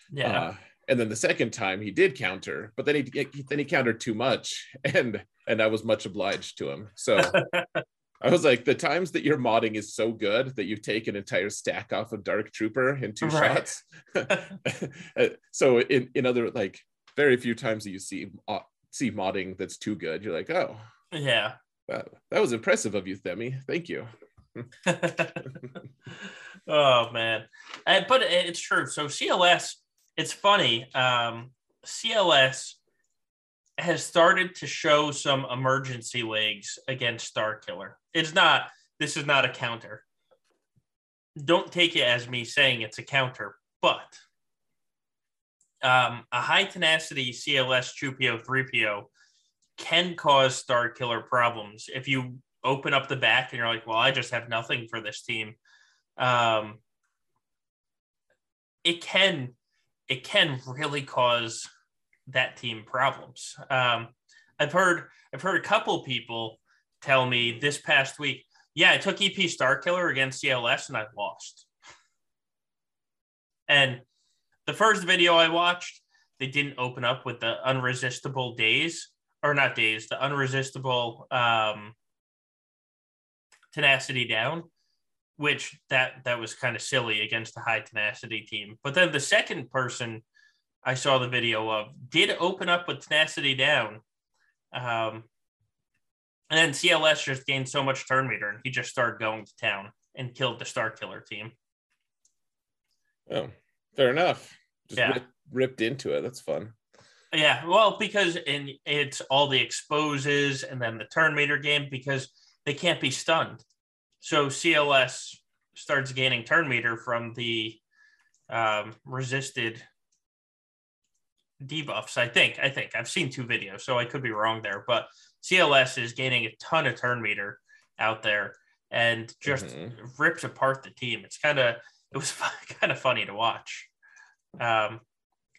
Yeah. Uh, and then the second time he did counter but then he then he countered too much and and i was much obliged to him. So i was like the times that your modding is so good that you take an entire stack off of dark trooper in two right. shots. So in in other like very few times that you see uh, see modding that's too good you're like oh yeah that, that was impressive of you themi thank you oh man and, but it's true so cls it's funny. Um, CLS has started to show some emergency legs against Starkiller. It's not. This is not a counter. Don't take it as me saying it's a counter, but um, a high tenacity CLS 2PO 3PO can cause Starkiller problems if you open up the back and you're like, well, I just have nothing for this team. Um, it can it can really cause that team problems. Um, I've heard I've heard a couple people tell me this past week, yeah, I took EP Starkiller against CLS and I lost. And the first video I watched, they didn't open up with the unresistible days, or not days, the unresistible um, tenacity down which that that was kind of silly against the high tenacity team. But then the second person I saw the video of did open up with tenacity down. Um, and then CLS just gained so much turn meter and he just started going to town and killed the Starkiller team. Oh, fair enough. Just yeah. ripped, ripped into it. That's fun. Yeah, well, because in it's all the exposes and then the turn meter game because they can't be stunned. So CLS starts gaining turn meter from the um, resisted debuffs. I think. I think I've seen two videos, so I could be wrong there. But CLS is gaining a ton of turn meter out there and just mm-hmm. rips apart the team. It's kind of it was kind of funny to watch. Um,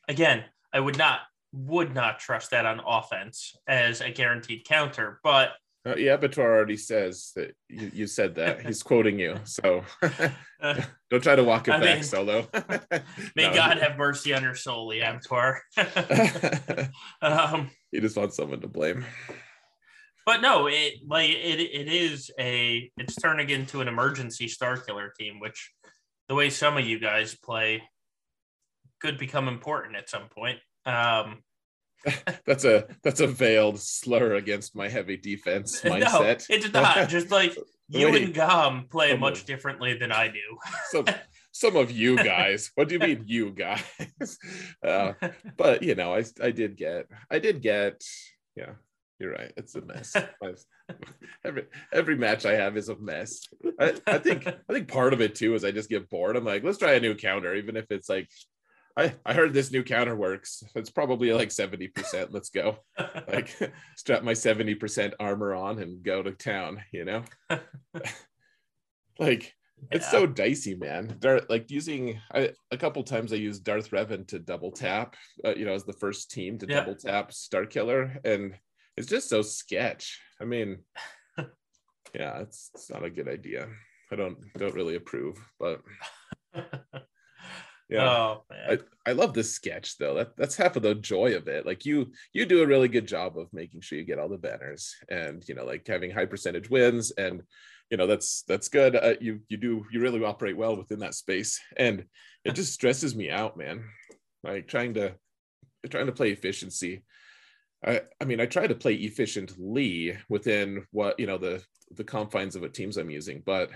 again, I would not would not trust that on offense as a guaranteed counter, but uh, yeah, Abattoir already says that you, you said that. He's quoting you. So don't try to walk it I back, mean, Solo. may no. God have mercy on your soul, Abattoir. um, he just wants someone to blame. But no, it like it it is a it's turning into an emergency Starkiller team, which the way some of you guys play could become important at some point. Um, that's a that's a veiled slur against my heavy defense mindset. No, it's not. Just like you Wait, and Gom play much differently than I do. some some of you guys. What do you mean, you guys? Uh, but you know, I I did get I did get yeah. You're right. It's a mess. every every match I have is a mess. I, I think I think part of it too is I just get bored. I'm like, let's try a new counter, even if it's like I, I heard this new counter works. It's probably like 70%. Let's go. like strap my 70% armor on and go to town, you know? like yeah. it's so dicey, man. Darth, like using I, a couple times I used Darth Revan to double tap, uh, you know, as the first team to yeah. double tap Starkiller. And it's just so sketch. I mean, yeah, it's, it's not a good idea. I don't don't really approve, but yeah. Oh, I, I love this sketch though. That, that's half of the joy of it. Like you you do a really good job of making sure you get all the banners and you know like having high percentage wins and you know that's that's good. Uh, you you do you really operate well within that space. And it just stresses me out man. Like trying to trying to play efficiency. I, I mean, I try to play efficiently within what you know the the confines of what teams I'm using, but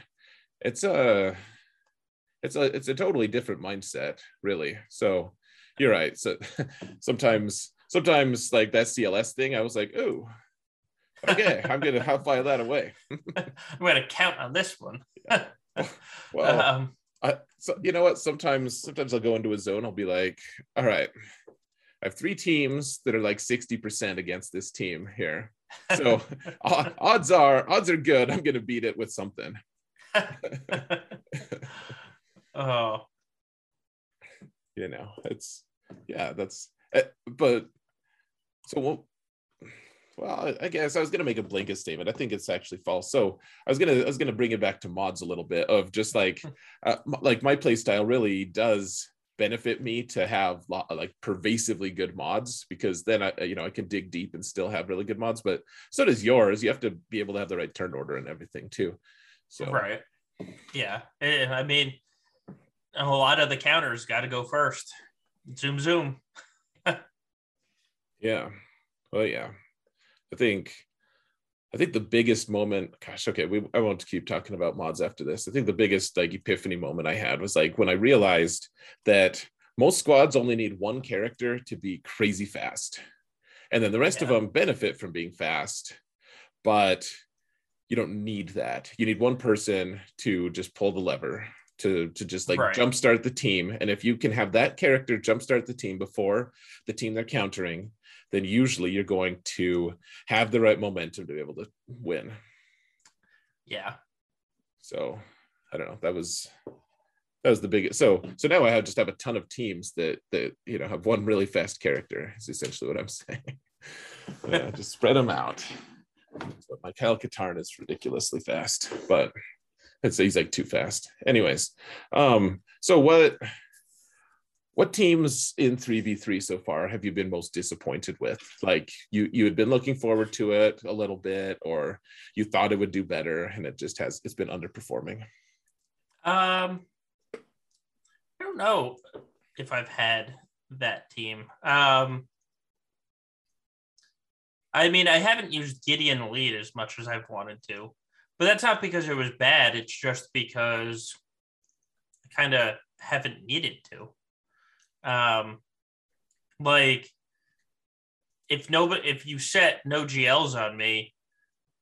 it's a it's a it's a totally different mindset, really. So you're right. So sometimes sometimes like that CLS thing, I was like, oh, okay, I'm gonna have file that away. I'm gonna count on this one. well, um, I, so you know what? Sometimes sometimes I'll go into a zone. I'll be like, all right, I have three teams that are like 60% against this team here. So odds are odds are good. I'm gonna beat it with something. oh. You know, it's yeah, that's eh, but so what well, I guess I was gonna make a blanket statement. I think it's actually false. So I was gonna I was gonna bring it back to mods a little bit of just like uh, like my play style really does benefit me to have like pervasively good mods because then I you know I can dig deep and still have really good mods. But so does yours. You have to be able to have the right turn order and everything too. So right, yeah. I mean, a lot of the counters got to go first. Zoom, zoom. yeah. Well, yeah. I think I think the biggest moment, gosh, okay, we I won't keep talking about mods after this. I think the biggest like epiphany moment I had was like when I realized that most squads only need one character to be crazy fast. And then the rest yeah. of them benefit from being fast, but you don't need that. You need one person to just pull the lever to to just like right. jumpstart the team. And if you can have that character jumpstart the team before the team they're countering, then usually you're going to have the right momentum to be able to win. Yeah. So I don't know. That was that was the biggest. So so now I have just have a ton of teams that that you know have one really fast character. Is essentially what I'm saying. yeah, just spread them out. My Kyle Katarn is ridiculously fast, but Say he's like too fast. Anyways, um, so what what teams in 3v3 so far have you been most disappointed with? Like you you had been looking forward to it a little bit or you thought it would do better and it just has it's been underperforming? Um i don't know if i've had that team. Um i mean i haven't used gideon lead as much as i've wanted to but that's not because it was bad it's just because i kind of haven't needed to um, like if nobody, if you set no GLs on me,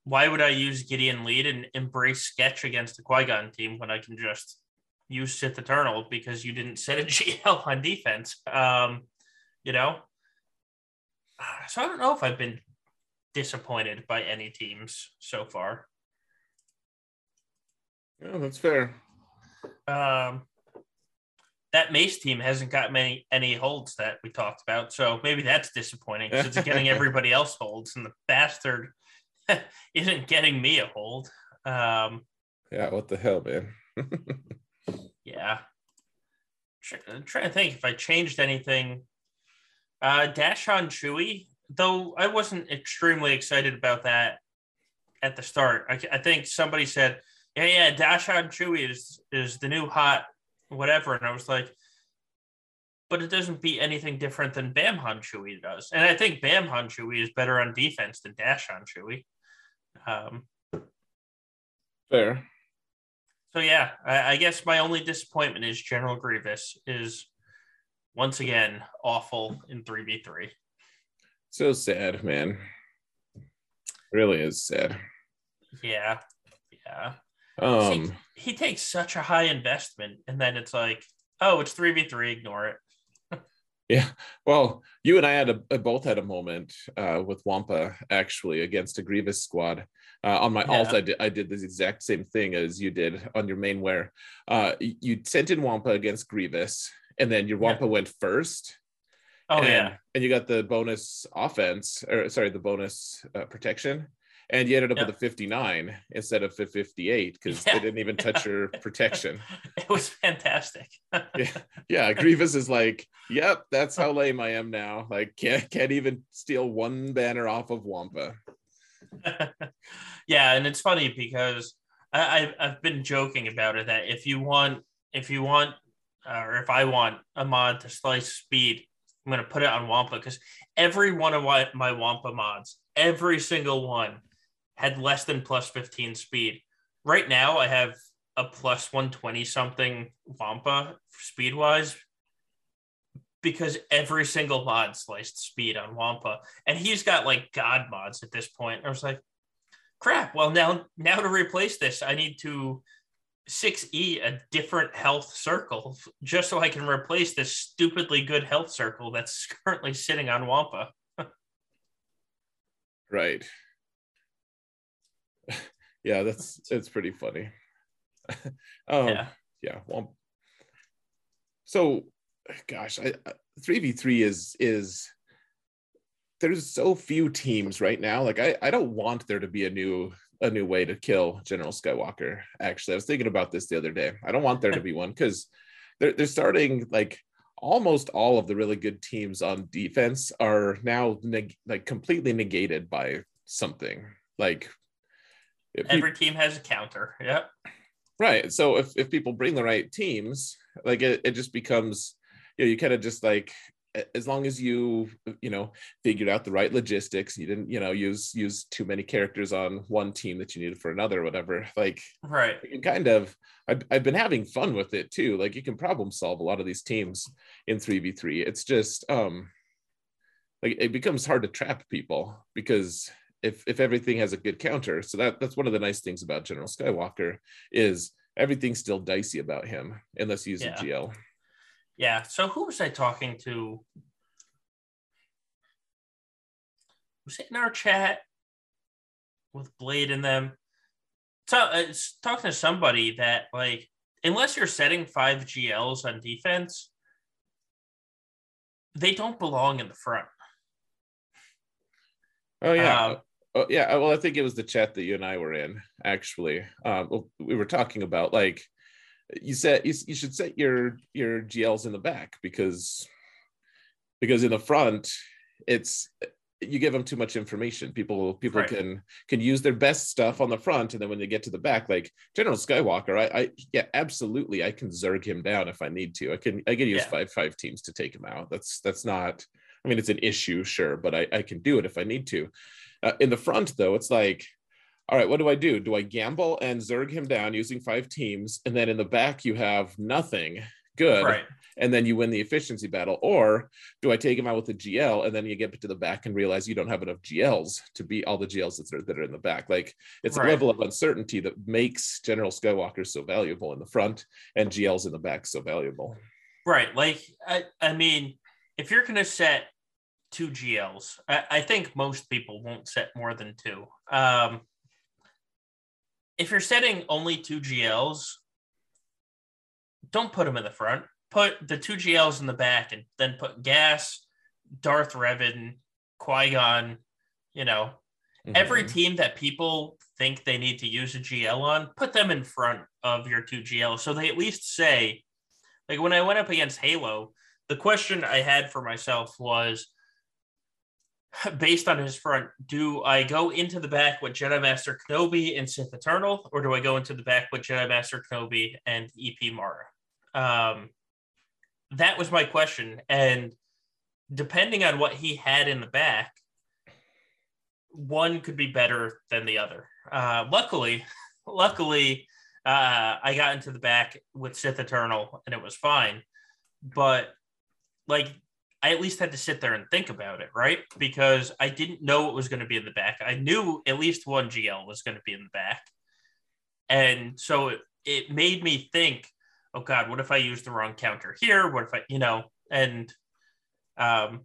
why would I use Gideon lead and embrace sketch against the Qui Gon team when I can just use Sith Eternal because you didn't set a GL on defense? Um, you know, so I don't know if I've been disappointed by any teams so far. Yeah, that's fair. Um, that Mace team hasn't got many any holds that we talked about, so maybe that's disappointing because it's getting everybody else holds, and the bastard isn't getting me a hold. Um, yeah, what the hell, man? yeah, I'm trying to think if I changed anything. Uh, Dash on Chewie, though, I wasn't extremely excited about that at the start. I, I think somebody said, "Yeah, yeah, Dash on Chewie is is the new hot whatever. And I was like, but it doesn't beat anything different than Bam Han Chewie does. And I think Bam Han Chewie is better on defense than Dash Han Chewie. Um, Fair. So yeah, I, I, guess my only disappointment is General Grievous is once again awful in 3v3. So sad, man. Really is sad. Yeah. Yeah. Um, he, he takes such a high investment, and then it's like, oh, it's three v three. Ignore it. yeah. Well, you and I had a, both had a moment uh, with Wampa actually against a Grievous squad. Uh, on my yeah. alt, I did, I did this exact same thing as you did on your main where uh, you sent in Wampa against Grievous, and then your Wampa yeah. went first. Oh and, yeah, and you got the bonus offense, or sorry, the bonus uh, protection and you ended up with a 59 instead of a 58 because yeah. they didn't even touch your protection. It was fantastic. yeah, yeah. Grievous is like, yep, that's how lame I am now. Like, can't can't even steal one banner off of Wampa. yeah, and it's funny because I, I've been joking about it that if you want if you want or if I want a mod to slice speed I'm going to put it on Wampa because every one of my, my Wampa mods, every single one had less than plus 15 speed. Right now, I have a plus 120 something Wampa speed wise because every single mod sliced speed on Wampa. And he's got like God mods at this point. I was like, crap. Well, now, now to replace this, I need to 6E a different health circle just so I can replace this stupidly good health circle that's currently sitting on Wampa. right. Yeah, that's it's pretty funny. um, yeah. Yeah. Wampa. So, gosh, I three v three is is there's so few teams right now. Like I I don't want there to be a new a new way to kill General Skywalker. Actually, I was thinking about this the other day. I don't want there to be one because they're they're starting like almost all of the really good teams on defense are now neg- like completely negated by something. Like every team has a counter. Yep. Right. So if if people bring the right teams, like it, it just becomes you know, you kind of just like as long as you you know figured out the right logistics you didn't you know use use too many characters on one team that you needed for another or whatever like right you kind of I've, I've been having fun with it too like you can problem solve a lot of these teams in 3v3 it's just um like it becomes hard to trap people because if if everything has a good counter so that that's one of the nice things about general skywalker is everything's still dicey about him unless use yeah. a gl yeah. So who was I talking to? Was it in our chat with Blade and them? So uh, it's talking to somebody that like unless you're setting five GLs on defense, they don't belong in the front. Oh yeah. Um, oh, yeah. Well, I think it was the chat that you and I were in actually. Um, we were talking about like you said you, you should set your your GLs in the back because because in the front it's you give them too much information people people right. can can use their best stuff on the front and then when they get to the back like general skywalker i i yeah absolutely i can zerg him down if i need to i can i can use yeah. five five teams to take him out that's that's not i mean it's an issue sure but i i can do it if i need to uh, in the front though it's like all right, what do I do? Do I gamble and zerg him down using five teams? And then in the back, you have nothing good. Right. And then you win the efficiency battle. Or do I take him out with a GL and then you get to the back and realize you don't have enough GLs to beat all the GLs that are, that are in the back? Like it's right. a level of uncertainty that makes General Skywalker so valuable in the front and GLs in the back so valuable. Right. Like, I, I mean, if you're going to set two GLs, I, I think most people won't set more than two. Um, if you're setting only two GLs, don't put them in the front. Put the two GLs in the back, and then put Gas, Darth Revan, Qui Gon. You know, mm-hmm. every team that people think they need to use a GL on, put them in front of your two GLs, so they at least say, like when I went up against Halo, the question I had for myself was, based on his front, do I go into the back with Jedi Master Kenobi and Sith Eternal, or do I go into the back with Jedi Master Kenobi and EP Mara? Um, that was my question. And depending on what he had in the back, one could be better than the other. Uh, luckily, luckily, uh, I got into the back with Sith Eternal and it was fine. But like I at least had to sit there and think about it, right? Because I didn't know what was going to be in the back. I knew at least one GL was going to be in the back. And so it, it made me think, oh God, what if I use the wrong counter here? What if I, you know, and, um,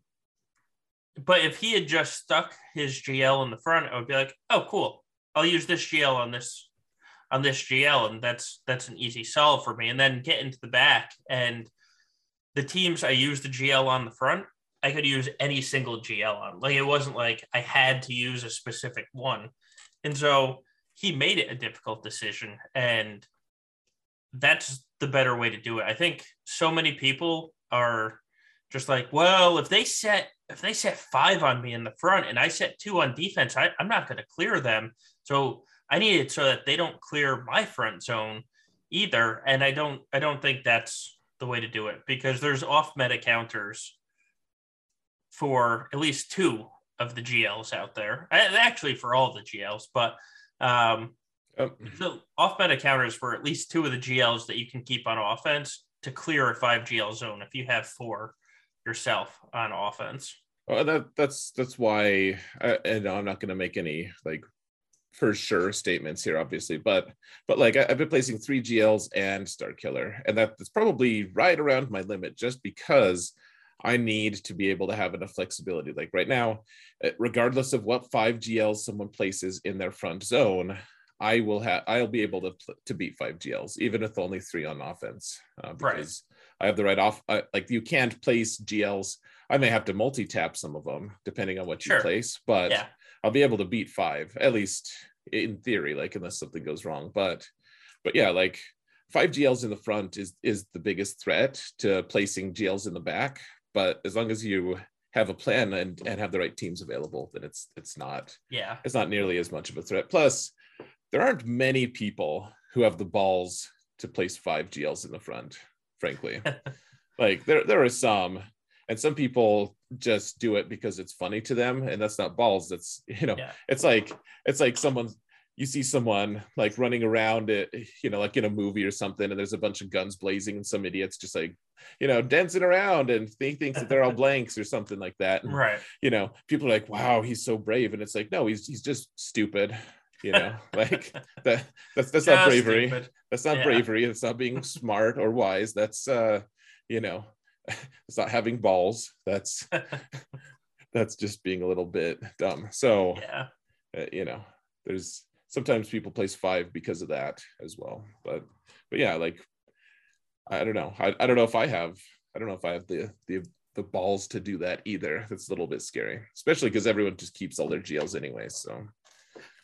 but if he had just stuck his GL in the front, I would be like, oh, cool. I'll use this GL on this on this GL, and that's that's an easy solve for me. And then get into the back and the teams I used the GL on the front, I could use any single GL on. Like it wasn't like I had to use a specific one. And so he made it a difficult decision. And that's the better way to do it. I think so many people are just like, well, if they set if they set five on me in the front and I set two on defense, I, I'm not going to clear them. So I need it so that they don't clear my front zone either. And I don't I don't think that's the way to do it because there's off meta counters for at least two of the GLs out there. Actually, for all the GLs, but um, oh. so off meta counters for at least two of the GLs that you can keep on offense to clear a five GL zone if you have four yourself on offense. Well, that that's that's why, I, and I'm not going to make any like for sure statements here, obviously, but but like I, have been placing three GLs and Starkiller, and that's probably right around my limit, just because I need to be able to have enough flexibility. Like right now, eh, regardless of what five GLs someone places in their front zone, I will have I'll be able to to beat five GLs, even with only three on offense, uh, because right. I have the right off. Uh, like you can't place GLs. I may have to multi tap some of them depending on what you sure. place, but yeah. I'll be able to beat five at least in theory. Like unless something goes wrong, but but yeah, like five GLs in the front is is the biggest threat to placing GLs in the back but as long as you have a plan and, and have the right teams available, then it's it's not yeah it's not nearly as much of a threat. Plus, there aren't many people who have the balls to place five GLs in the front, frankly. like there there are some, and some people just do it because it's funny to them, and that's not balls. That's you know, yeah. it's like it's like someone you see someone like running around it, you know, like in a movie or something, and there's a bunch of guns blazing, and some idiots just like, you know, dancing around and think thinks that they're all blanks or something like that. And, right. You know, people are like, wow, he's so brave. And it's like, no, he's he's just stupid. You know, like that that's that's not bravery. Stupid. That's not yeah. bravery. It's not being smart or wise. That's uh, you know, it's not having balls. That's that's just being a little bit dumb. So yeah, uh, you know, there's sometimes people place five because of that as well. But but yeah, like I don't know. I, I don't know if I have I don't know if I have the the the balls to do that either. That's a little bit scary, especially because everyone just keeps all their GLs anyway. So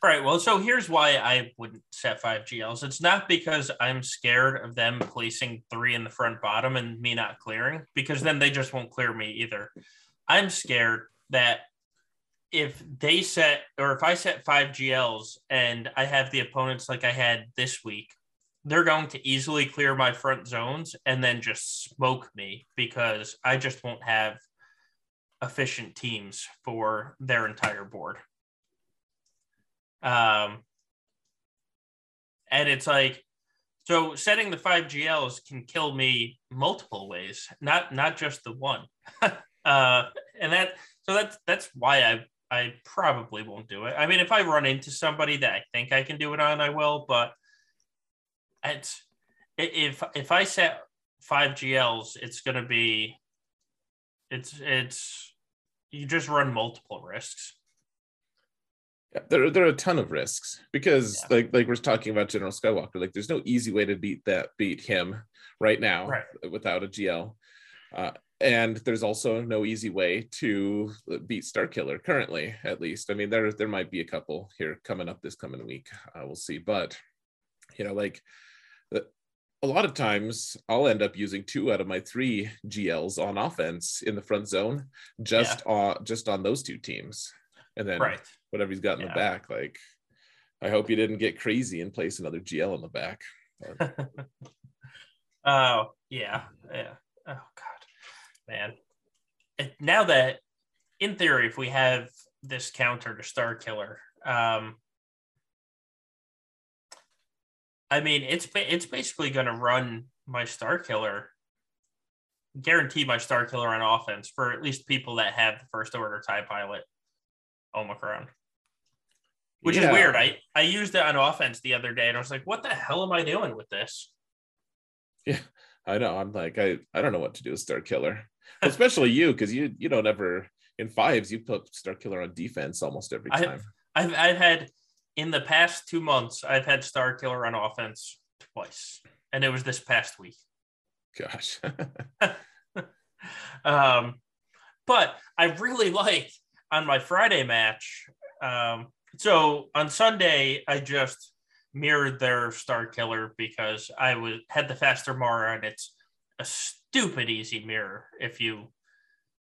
Right. Well, so here's why I wouldn't set five GLs. It's not because I'm scared of them placing three in the front bottom and me not clearing, because then they just won't clear me either. I'm scared that if they set or if I set five GLs and I have the opponents like I had this week, they're going to easily clear my front zones and then just smoke me because I just won't have efficient teams for their entire board. Um, and it's like, so setting the five GLs can kill me multiple ways, not not just the one. uh, and that so that's that's why I I probably won't do it. I mean, if I run into somebody that I think I can do it on, I will. But it's if if I set five GLs, it's to be it's it's you just run multiple risks. Yeah, there, there are a ton of risks because yeah. like like we're talking about General Skywalker, like there's no easy way to beat that beat him right now right. without a GL. Uh, and there's also no easy way to beat Starkiller currently, at least. I mean, there there might be a couple here coming up this coming week. Uh, we'll see, but you know, like a lot of times I'll end up using two out of my three GLs on offense in the front zone, just yeah. on just on those two teams, and then right. whatever he's got in yeah. the back. Like, I hope you didn't get crazy and place another GL in the back. oh yeah, yeah. Oh god man. now that, in theory, if we have this counter to Starkiller, um, I mean, it's it's basically going to run my Starkiller, guarantee my Starkiller on offense for at least people that have the first order TIE pilot Omicron. Which yeah. is weird. I, I used it on offense the other day and I was like, what the hell am I doing with this? Yeah, I know. I'm like, I, I don't know what to do with Starkiller especially you because you you don't ever in fives you put Starkiller on defense almost every time. I've, I've I've had in the past two months I've had Starkiller on offense twice, and it was this past week. Gosh. um, but I really liked on my Friday match. Um, so on Sunday I just mirrored their Starkiller because I was had the faster Mara and it's a stupid easy mirror if you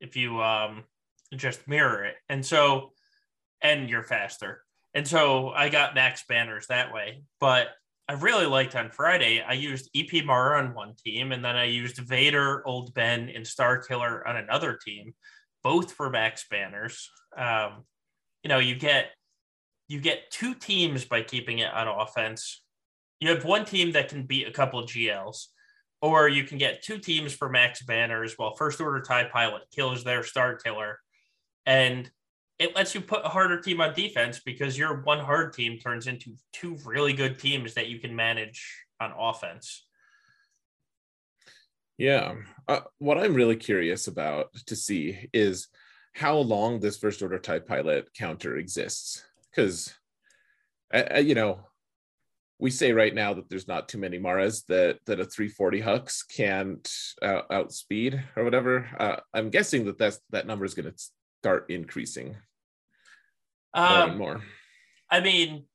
if you um just mirror it. And so and you're faster. And so I got max banners that way. But I really liked on Friday. I used EP Mara on one team, and then I used Vader, Old Ben, and Starkiller on another team both for max banners. Um, you know, you get you get two teams by keeping it on offense. You have one team that can beat a couple GLs, or you can get two teams for max banners while first order TIE pilot kills their Starkiller. And it lets you put a harder team on defense because your one hard team turns into two really good teams that you can manage on offense. Yeah. Uh, what I'm really curious about to see is how long this first order TIE pilot counter exists. Because, uh, uh, you know, we say right now that there's not too many Maras that that a 340 Hux can't uh, outspeed or whatever. Uh, I'm guessing that that's that number is going to start increasing more um, and more. I mean,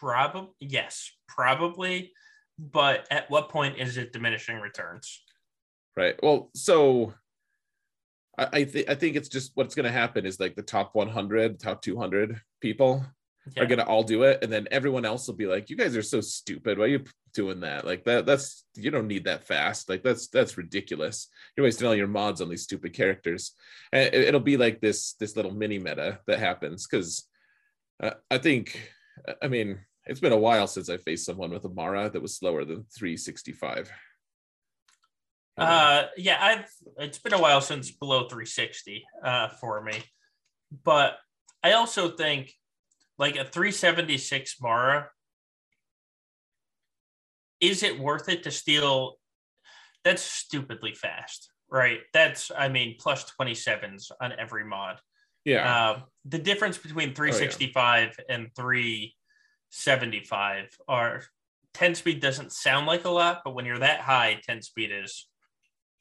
probably yes, probably, but at what point is it diminishing returns? Right. Well, so I, I think I think it's just what's going to happen is like the top 100, top 200 people yeah. are going to all do it, and then everyone else will be like, "You guys are so stupid. Why are you doing that? Like that. That's you don't need that fast. Like that's that's ridiculous. You're wasting all your mods on these stupid characters." And it'll be like this this little mini meta that happens because uh, I think, I mean, it's been a while since I faced someone with a Mara that was slower than 365. Uh, yeah, I've. It's been a while since below 360 uh, for me, but I also think like a 376 Mara. Is it worth it to steal? That's stupidly fast, right? That's I mean plus 27s on every mod. Yeah. Uh, the difference between 365 oh, yeah. and 375 are 10 speed doesn't sound like a lot, but when you're that high, 10 speed is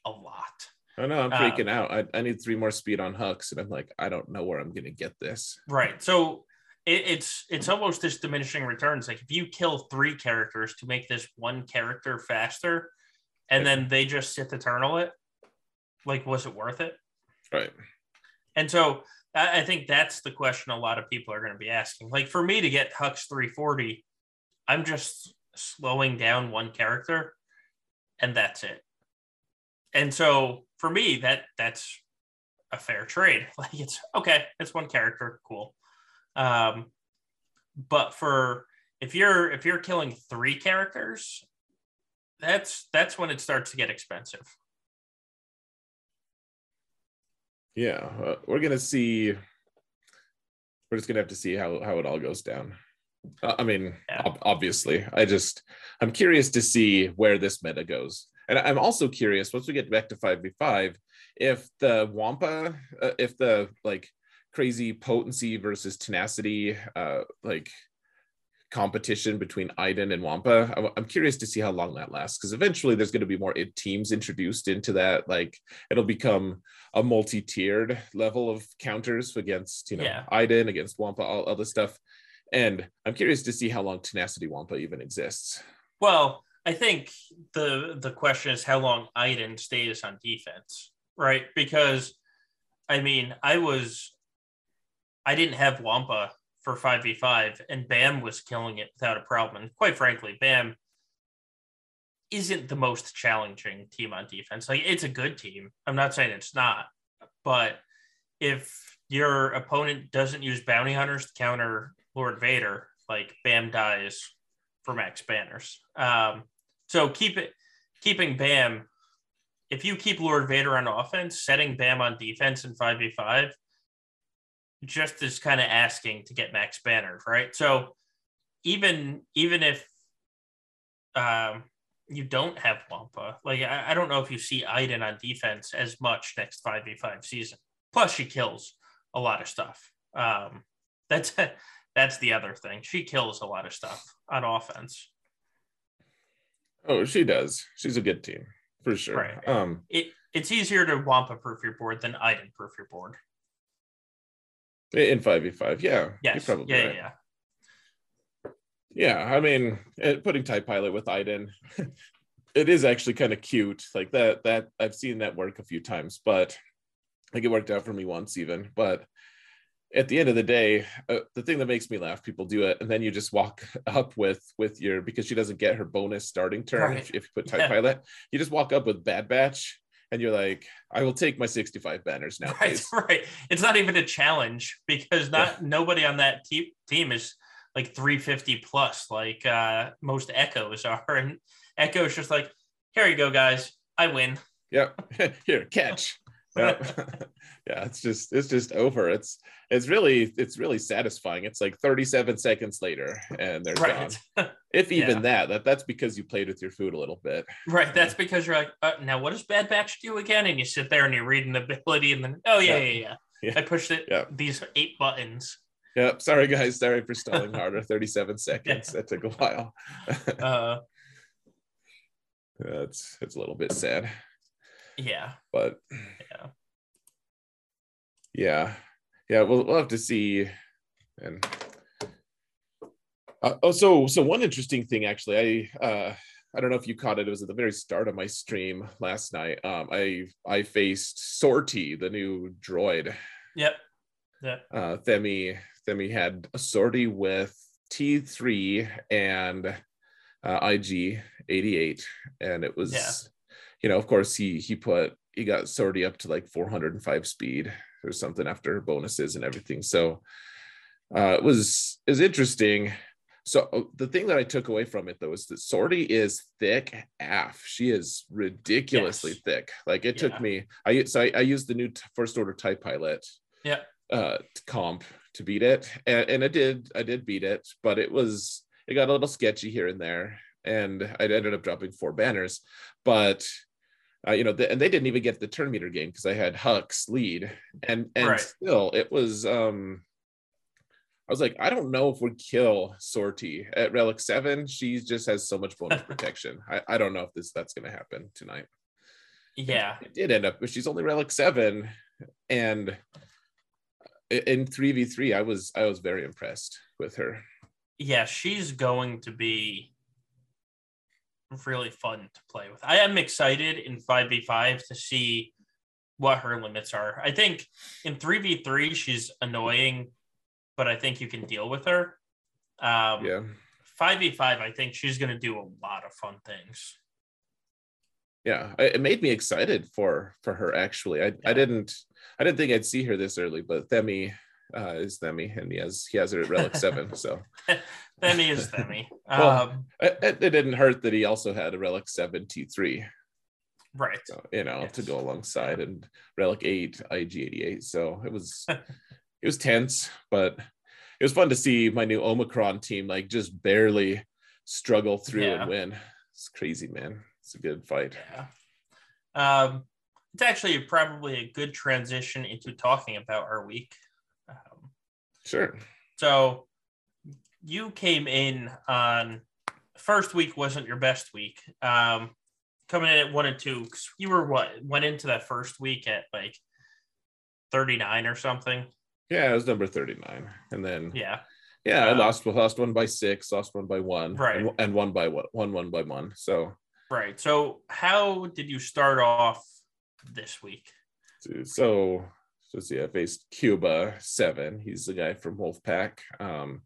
a lot. I know I'm freaking um, out. I, I need three more speed on Hux, and I'm like, I don't know where I'm gonna get this. Right. So it, it's it's almost this diminishing returns. Like if you kill three characters to make this one character faster, and then they just sit eternal it, like was it worth it? Right. And so I think that's the question a lot of people are going to be asking. Like for me to get Hux 340, I'm just slowing down one character and that's it. And so for me, that that's a fair trade. Like it's okay, it's one character, cool. Um, but for if you're if you're killing three characters, that's that's when it starts to get expensive. yeah uh, we're gonna see we're just gonna have to see how how it all goes down uh, i mean yeah. ob- obviously i just i'm curious to see where this meta goes and i'm also curious once we get back to 5v5 if the wampa uh, if the like crazy potency versus tenacity uh like competition between Iden and Wampa. I'm curious to see how long that lasts because eventually there's going to be more teams introduced into that. Like it'll become a multi-tiered level of counters against you know yeah. Iden against Wampa, all, other stuff. And I'm curious to see how long Tenacity Wampa even exists. Well, I think the the question is how long Iden stays on defense, right? Because I mean, I was I didn't have Wampa for 5v5 and Bam was killing it without a problem. And quite frankly, Bam isn't the most challenging team on defense. Like it's a good team. I'm not saying it's not, but if your opponent doesn't use bounty hunters to counter Lord Vader, like Bam dies for max banners. Um, so keep it keeping Bam. If you keep Lord Vader on offense, setting Bam on defense in 5v5 just is kind of asking to get max banners, right? So even even if um, you don't have Wampa, like I, I, don't know if you see Iden on defense as much next 5v5 season. Plus she kills a lot of stuff. Um, that's that's the other thing. She kills a lot of stuff on offense. Oh, she does. She's a good team for sure. Right. Um, it it's easier to Wampa proof your board than Iden proof your board. In 5v5, yeah. Yes. Probably yeah, right. yeah, yeah. Yeah, I mean, putting TIE Pilot with Iden, it is actually kind of cute. Like that, that I've seen that work a few times, but like it worked out for me once even. But at the end of the day, uh, the thing that makes me laugh, people do it, and then you just walk up with with your because she doesn't get her bonus starting turn right. if, if, you put TIE yeah. Pilot. You just walk up with Bad Batch, and you're like, I will take my 65 banners now. Right, right. It's not even a challenge because not yeah. nobody on that te- team is like 350 plus, like uh, most echoes are. And Echo is just like, here you go, guys. I win. Yep. Here, catch. Yeah, it's just it's just over. It's it's really it's really satisfying. It's like 37 seconds later and they're right. gone. If even yeah. that, that that's because you played with your food a little bit. Right. That's because you're like, uh, now what does Bad Batch do again? And you sit there and you're reading the ability and then oh yeah, yeah, yeah. yeah. yeah. I pushed it yeah. these eight buttons. Yep. Sorry guys. Sorry for stalling harder. 37 seconds. That took a while. uh that's it's a little bit sad. Yeah. But yeah. Yeah. Yeah, we'll, we'll have to see. And uh, oh, so so one interesting thing actually, I uh I don't know if you caught it. It was at the very start of my stream last night. Um, I I faced Sortie, the new droid. Yep. Yeah. Uh, Themi Themi had a sortie with T3 and uh, IG 88, and it was. You know, of course he he put he got sortie up to like 405 speed or something after bonuses and everything. So uh, it was is interesting. So uh, the thing that I took away from it though is that Sortie is thick af. She is ridiculously yes. thick. Like it yeah. took me. I so I, I used the new t- first order TIE pilot. Yeah. Uh, comp to beat it, and, and I did. I did beat it, but it was it got a little sketchy here and there, and I ended up dropping four banners. But uh, you know, the, and they didn't even get the turn meter game because I had Hux's lead, and and right. still it was. um I was like, I don't know if we kill Sortie at Relic Seven. She just has so much bonus protection. I, I don't know if this that's going to happen tonight. Yeah, it, it did end up, but she's only Relic Seven, and in three v three, I was I was very impressed with her. Yeah, she's going to be really fun to play with. I am excited in 5v5 to see what her limits are. I think in 3v3 she's annoying, but I think you can deal with her. Um, yeah. 5v5 I think she's going to do a lot of fun things. Yeah, it made me excited for for her actually. I yeah. I didn't I didn't think I'd see her this early, but Themi uh, is Themi, and he has he has her at Relic Seven. So Themi is Themi. well, um, it, it, didn't hurt that he also had a Relic Seven T three. Right. So, you know, yes. to go alongside and Relic Eight IG eighty eight. So it was it was tense, but it was fun to see my new Omicron team like just barely struggle through yeah. and win. It's crazy, man. It's a good fight. Yeah. Um, it's actually probably a good transition into talking about our week. Um, sure. So you came in on first week wasn't your best week. Um, coming in at one and two, you were what went into that first week at like 39 or something. Yeah, it was number 39. And then yeah. Yeah, I um, lost lost one by six, lost one by one, right, and, and one by what one one by one. So right. So how did you start off this week? So so see, I faced Cuba seven. He's the guy from Wolfpack. Um,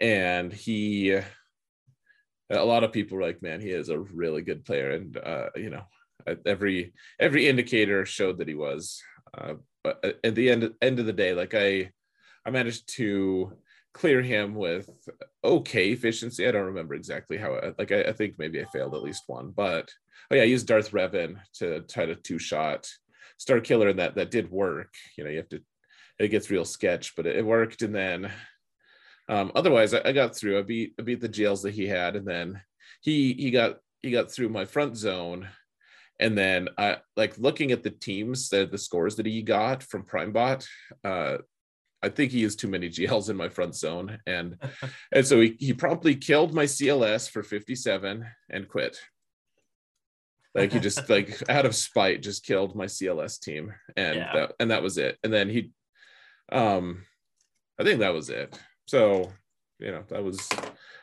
and he, a lot of people were like, man, he is a really good player. And, uh, you know, every, every indicator showed that he was, uh, but at the end, end of the day, like I, I managed to clear him with okay efficiency. I don't remember exactly how, like, I, I think maybe I failed at least one, but oh yeah, I used Darth Revan to try to two shot Starkiller, and that that did work. You know, you have to. It gets real sketch, but it, it worked. And then, um, otherwise, I, I, got through. I beat I beat the GLs that he had, and then he he got he got through my front zone. And then, I like looking at the teams, the the scores that he got from PrimeBot. Uh, I think he used too many GLs in my front zone, and and so he, he promptly killed my CLS for 57 and quit. Like he just like out of spite just killed my CLS team, and yeah. that and that was it. And then he, um, I think that was it. So you know that was,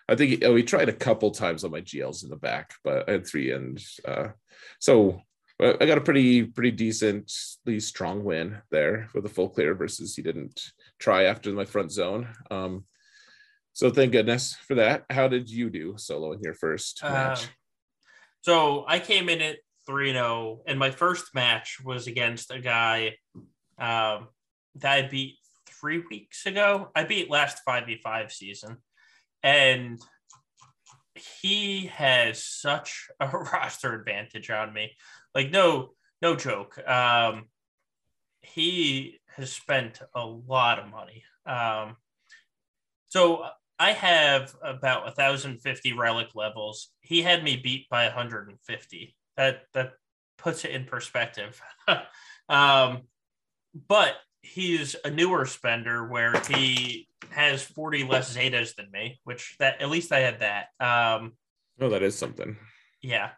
I think he, oh, tried a couple times on my GLs in the back, but I had three, and uh, so I got a pretty pretty decently strong win there with a full clear versus he didn't try after my front zone. Um, so thank goodness for that. How did you do solo in your first uh, match? So I came in at 3 0. And my first match was against a guy um, that I beat three weeks ago. I beat last 5v5 season. And he has such a roster advantage on me. Like, no, no joke. Um, he has spent a lot of money. Um, so I have about 1,050 relic levels. He had me beat by 150. That that puts it in perspective. um, but he's a newer spender where he has 40 less Zetas than me, which that at least I had that. Um, oh, that is something. Yeah.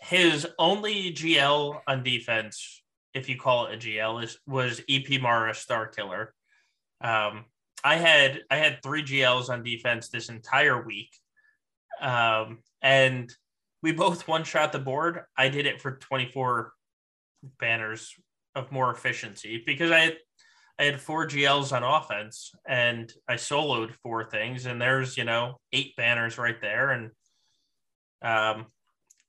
His only GL on defense, if you call it a GL, is was EP Mara Starkiller. Um, I had I had three GLs on defense this entire week. Um, and we both one shot the board. I did it for 24 banners of more efficiency because I had I had four GLs on offense and I soloed four things, and there's you know eight banners right there, and um,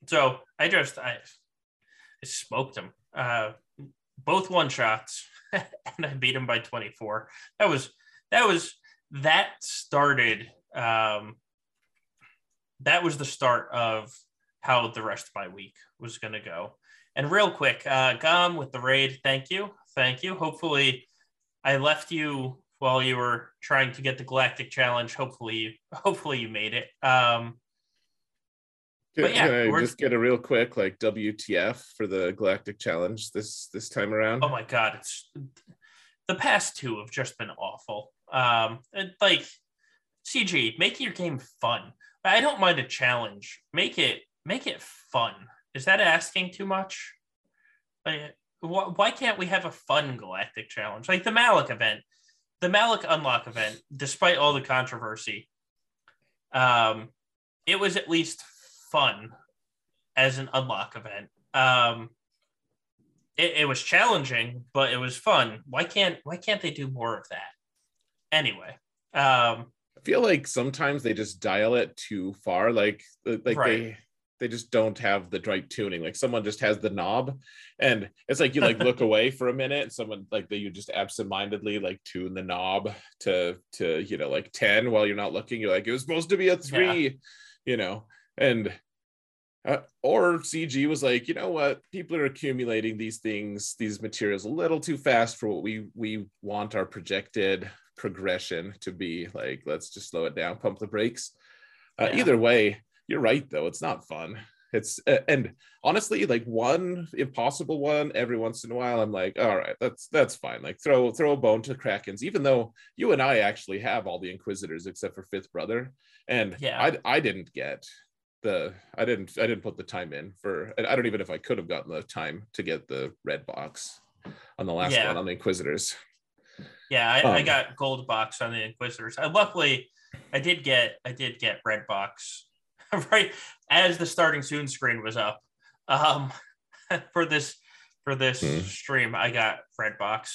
so I just I, I smoked them. uh, both one shots, and I beat him by 24. That was that was that started. Um, that was the start of how the rest of my week was going to go. And real quick, uh, with the raid. Thank you, thank you. Hopefully I left you while you were trying to get the Galactic Challenge. Hopefully, hopefully you made it. Um, can, but yeah, can I just get a real quick like WTF for the Galactic Challenge this this time around? Oh my god, it's the past two have just been awful. Um, like CG, make your game fun. I don't mind a challenge. Make it make it fun. Is that asking too much? Like, why can't we have a fun galactic challenge like the Malak event, the Malak unlock event? Despite all the controversy, um, it was at least fun as an unlock event. Um, it, it was challenging, but it was fun. Why can't why can't they do more of that? Anyway, um, I feel like sometimes they just dial it too far. Like like right. they they just don't have the right tuning. Like someone just has the knob, and it's like you like look away for a minute. Someone like that you just absentmindedly like tune the knob to to you know like ten while you're not looking. You're like it was supposed to be a three, yeah. you know, and uh, or CG was like, you know what, people are accumulating these things, these materials a little too fast for what we we want our projected progression to be. Like, let's just slow it down, pump the brakes. Uh, yeah. Either way, you're right though it's not fun. It's and honestly like one impossible one every once in a while i'm like all right that's that's fine. Like throw throw a bone to krakens even though you and i actually have all the inquisitors except for fifth brother and yeah. I i didn't get the i didn't i didn't put the time in for i don't even if i could have gotten the time to get the red box on the last yeah. one on the inquisitors. Yeah I, um, I got gold box on the inquisitors. I luckily i did get i did get red box right as the starting soon screen was up um, for this for this mm. stream. I got Redbox,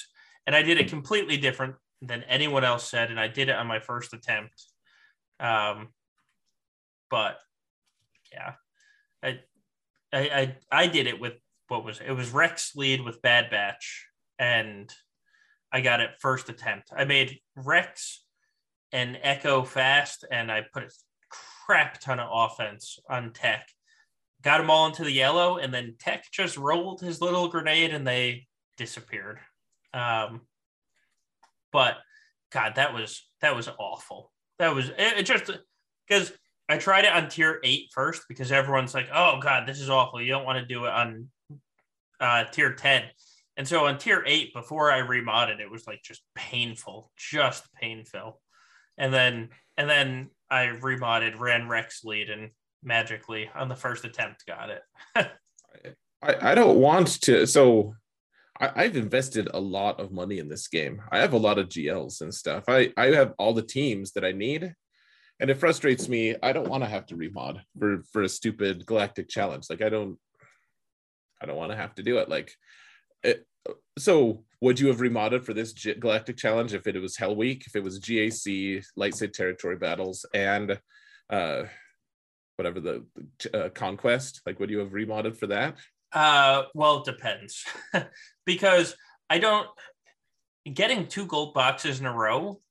and I did it completely different than anyone else said, and I did it on my first attempt. Um, but yeah, I, I I I did it with what was it was Rex lead with Bad Batch, and I got it first attempt. I made Rex and Echo fast, and I put it crap ton of offense on Tech. Got them all into the yellow, and then Tech just rolled his little grenade and they disappeared. Um, but God, that was that was awful. That was it, it just because I tried it on tier eight first because everyone's like, "Oh God, this is awful. You don't want to do it on uh, tier ten." And so on tier eight, before I remodded, it was like just painful, just painful. And then and then I remodded, ran Rex lead, and magically on the first attempt got it. I, I don't want to. So I, have invested a lot of money in this game. I have a lot of GLs and stuff. I, I have all the teams that I need. And it frustrates me. I don't want to have to remod for, for a stupid galactic challenge. Like I don't I don't want to have to do it. Like it, so would you have remodded for this galactic challenge if it was hell week if it was gac lightside territory battles and uh whatever the uh, conquest like would you have remodded for that Uh, well, it depends because I don't getting two gold boxes in a row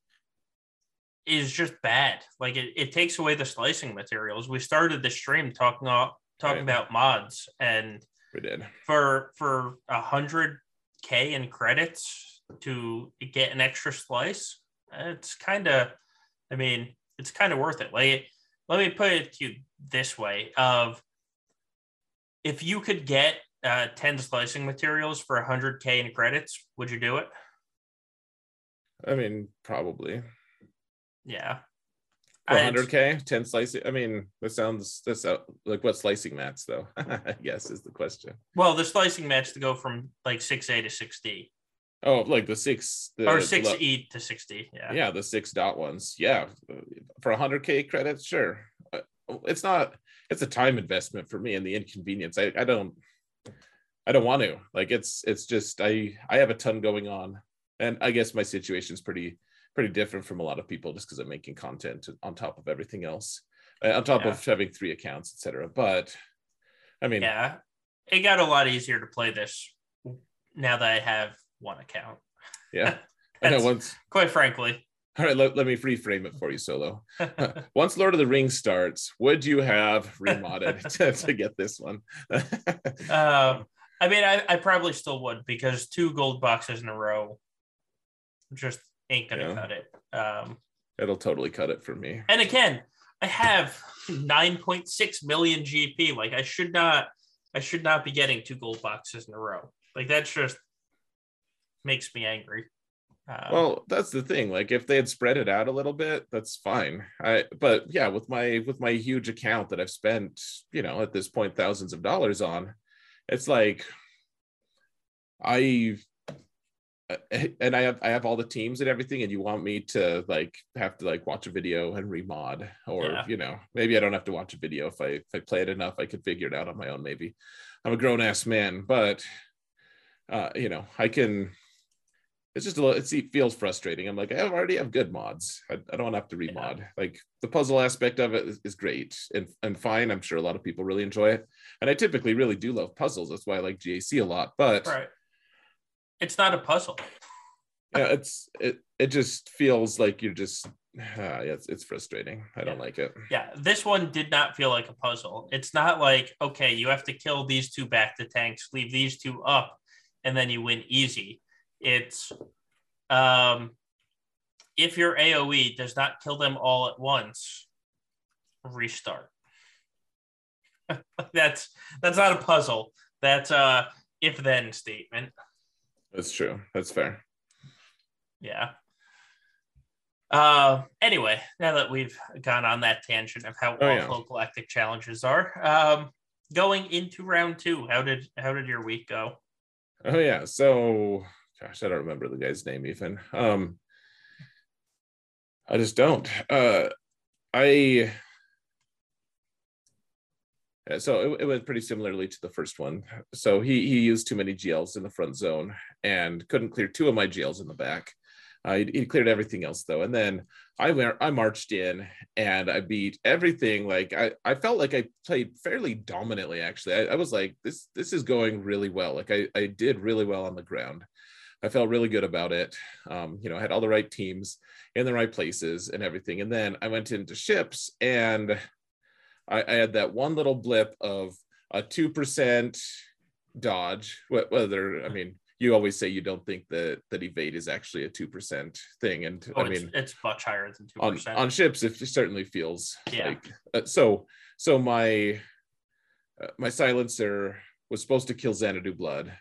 is just bad. Like it, it takes away the slicing materials. We started the stream talking talking right. about mods and we did for for a hundred K in credits to get an extra slice. It's kind of, I mean, it's kind of worth it. Like, let me put it to you this way: of if you could get uh, 10 slicing materials for 100k in credits would you do it i mean probably yeah 100k 10 slicing i mean that sounds that's like what slicing mats though i guess is the question. Well the slicing mats to go from like 6a to 6d oh like the six the, or 6e to 60 yeah. yeah the six dot ones yeah. For 100k credits sure. Uh, it's not it's a time investment for me and the inconvenience. I, I don't I don't want to. Like it's it's just I I have a ton going on, and I guess my situation's pretty pretty different from a lot of people just because I'm making content on top of everything else, uh, on top yeah. of having three accounts, etc. But I mean, yeah, it got a lot easier to play this now that I have one account. Yeah, I know once. Quite frankly. All right, let, let me reframe it for you, Solo. Once Lord of the Rings starts, would you have remodded to, to get this one? um, I mean, I, I probably still would because two gold boxes in a row just ain't gonna yeah. cut it. Um, It'll totally cut it for me. And again, I have 9.6 million GP. Like I should not, I should not be getting two gold boxes in a row. Like that's just makes me angry. Um, well, that's the thing. Like if they had spread it out a little bit, that's fine. I but yeah, with my with my huge account that I've spent, you know, at this point thousands of dollars on, it's like I and I have I have all the teams and everything, and you want me to like have to like watch a video and remod, or yeah. you know, maybe I don't have to watch a video if I if I play it enough, I could figure it out on my own. Maybe I'm a grown ass man, but uh, you know, I can. It's just a little. it feels frustrating. I'm like, I already have good mods. I, I don't have to remod. Yeah. Like the puzzle aspect of it is, is great and and fine. I'm sure a lot of people really enjoy it and I typically really do love puzzles. That's why I like GAC a lot. But right. It's not a puzzle. yeah, it's it. It just feels like you're just. Uh, yeah, it's, it's frustrating. I don't like it. Yeah, this one did not feel like a puzzle. It's not like okay, you have to kill these two back to tanks, leave these two up, and then you win easy. It's um, if your AOE does not kill them all at once, restart. that's that's not a puzzle. That's a if then statement. That's true. That's fair. Yeah. Uh, anyway, now that we've gone on that tangent of how oh, awful yeah. galactic challenges are, um, going into round two, how did how did your week go? Oh yeah, so gosh, I don't remember the guy's name even. Um, I just don't. Uh, I so it, it, went pretty similarly to the first one. So he he used too many GLs in the front zone and couldn't clear two of my GLs in the back. Uh, he, he, cleared everything else though, and then I went. I marched in and I beat everything. Like I I felt like I played fairly dominantly. Actually, I, I was like this this is going really well. Like I I did really well on the ground. I felt really good about it. Um, you know, I had all the right teams in the right places and everything. And then I went into ships and I, I had that one little blip of a two percent dodge. Whether I mean, you always say you don't think that that evade is actually a two percent thing, and oh, I mean, it's, it's, much higher than two percent on, on ships. It certainly feels yeah. like uh, so. So my uh, my silencer was supposed to kill Xanadu Blood,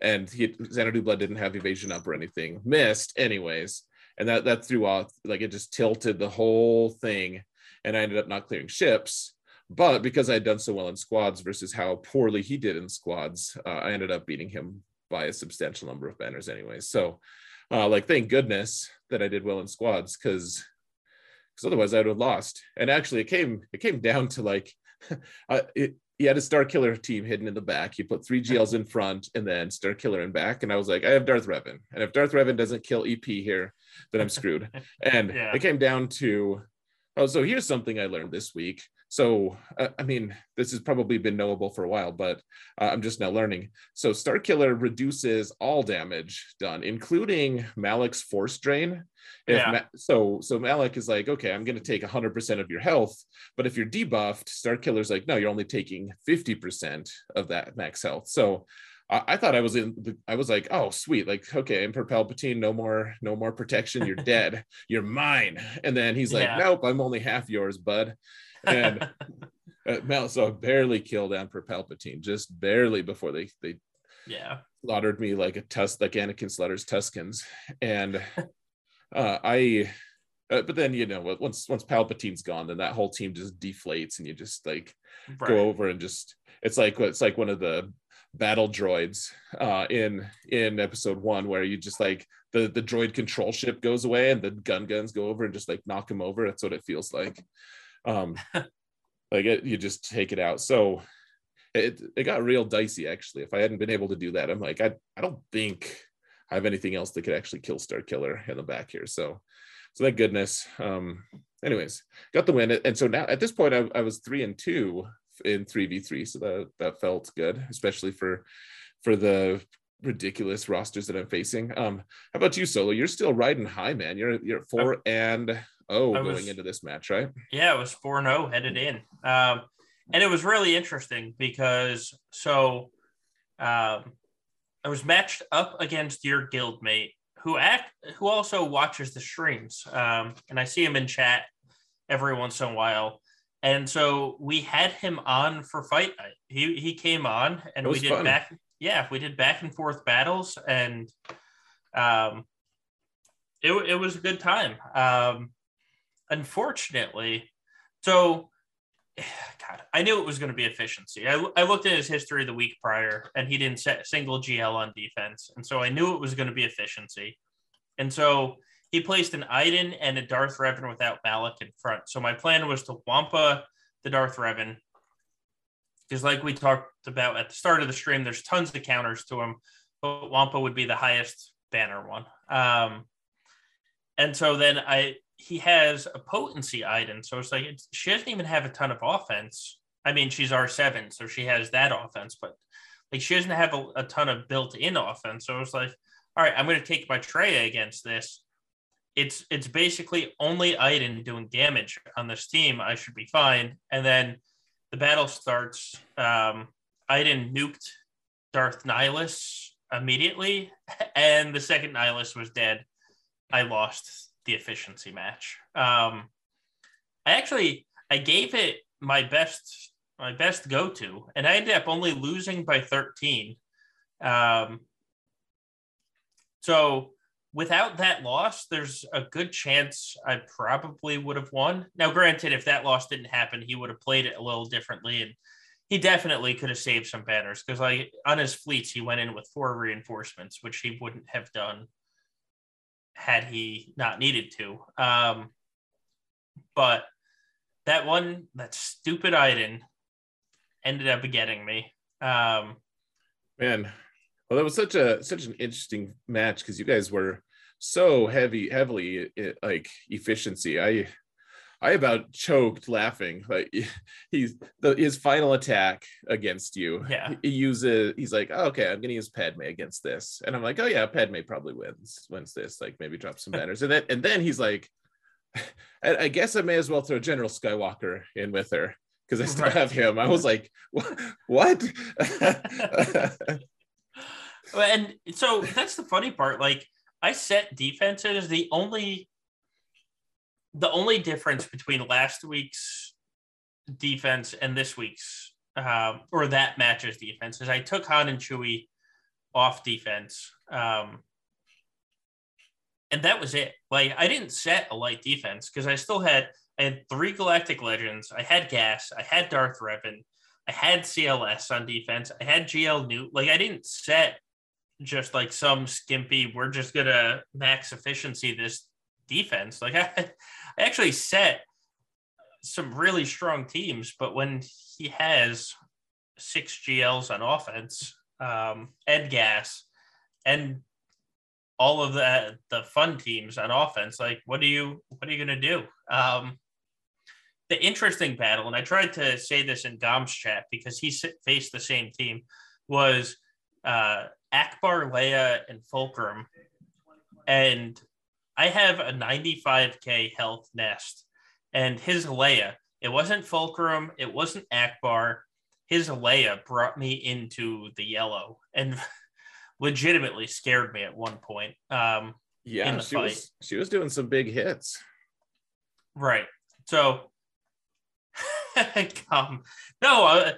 and he Xanadu Blood didn't have evasion up or anything. Missed anyways, and that that threw off like it just tilted the whole thing, and I ended up not clearing ships. But because I had done so well in squads versus how poorly he did in squads, uh, I ended up beating him by a substantial number of banners, anyway. So, uh, like, thank goodness that I did well in squads because because otherwise I would have lost. And actually, it came it came down to like uh, it, he had a Starkiller team hidden in the back. He put three GLs in front and then Starkiller in back. And I was like, I have Darth Revan. And if Darth Revan doesn't kill EP here, then I'm screwed. And yeah. it came down to, oh, so here's something I learned this week so uh, I mean, this has probably been knowable for a while, but uh, I'm just now learning. So Starkiller reduces all damage done, including Malak's Force Drain. If yeah. Ma- so so Malak is like, okay, I'm going to take 100% of your health, but if you're debuffed, Starkiller's like, no, you're only taking 50% of that max health. So I, thought I was in. The, I was like, oh, sweet, like okay, Emperor Palpatine, no more, no more protection. You're dead. You're mine. And then he's like, yeah. nope, I'm only half yours, bud. And uh, I barely killed Emperor Palpatine, just barely before they they yeah slaughtered me like a tusk, like Anakin slaughters Tuskens, and uh, I. Uh, but then you know once once Palpatine's gone, then that whole team just deflates, and you just like right. go over and just it's like it's like one of the battle droids uh, in in episode one where you just like the the droid control ship goes away and the Gungans go over and just like knock him over that's what it feels like um like it, you just take it out. So it it got real dicey actually. If i hadn't been able to do that i'm like i i don't think i have anything else that could actually kill Starkiller in the back here. So so thank goodness. Um anyways got the win. And so now at this point i, I was three and two in 3v3 so that that felt good especially for for the ridiculous rosters that i'm facing. Um how about you solo? You're still riding high man. You're you're four and oh going into this match right yeah it was 4 and 0 headed in um and it was really interesting because so um i was matched up against your guildmate who act who also watches the streams um and i see him in chat every once in a while and so we had him on for fight night. He he came on and we did fun. back yeah, we did back and forth battles and um it, it was a good time. Um unfortunately, so God, I knew it was going to be efficiency. I, I looked at his history the week prior and he didn't set single GL on defense. And so I knew it was going to be efficiency. And so he placed an Iden and a Darth Revan without Malak in front. So my plan was to Wampa the Darth Revan. Because like we talked about at the start of the stream, there's tons of counters to him, but Wampa would be the highest banner one. Um, and so then I he has a potency item. So it's like it's, she doesn't even have a ton of offense. I mean, she's R7, so she has that offense, but like she doesn't have a, a ton of built-in offense. So it's like, all right, I'm going to take my Traya against this it's it's basically only Iden doing damage on this team. I should be fine. And then the battle starts. Um, Iden nuked Darth Nihilus immediately, and the second Nihilus was dead. I lost the efficiency match. Um, I actually I gave it my best my best go to, and I ended up only losing by thirteen. Um, so without that loss, there's a good chance I probably would have won. Now, granted, if that loss didn't happen, he would have played it a little differently, and he definitely could have saved some banners because, like, on his fleets, he went in with four reinforcements, which he wouldn't have done had he not needed to. Um, but that one, that stupid Iden, ended up getting me. Um, Man, well, that was such a such an interesting match because you guys were so heavy, heavily like efficiency. I I about choked laughing. Like he's the his final attack against you. Yeah. He uses he's like, oh, okay, I'm gonna use Padme against this. And I'm like, oh yeah, Padme probably wins, wins this, like maybe drop some banners. and then and then he's like, I guess I may as well throw General Skywalker in with her because I still right. have him. I was like, what? and so that's the funny part. Like I set defenses. The only the only difference between last week's defense and this week's um, or that match's defense is I took Han and Chewie off defense. Um, and that was it. Like I didn't set a light defense because I still had I had three Galactic Legends. I had Gas. I had Darth Revan. I had CLS on defense. I had GL Newt. Like I didn't set just like some skimpy, we're just gonna max efficiency this defense. Like I actually set some really strong teams, but when he has six GLs on offense, um, and gas, and all of the the fun teams on offense, like what do you what are you gonna do? Um, the interesting battle, and I tried to say this in Dom's chat because he faced the same team, was uh, Ackbar, Leia, and Fulcrum. And I have a 95k health nest, and his Leia, it wasn't Fulcrum, it wasn't Ackbar. His Leia brought me into the yellow and legitimately scared me at one point. Um, yeah, she fight. was she was doing some big hits. Right. So come no uh,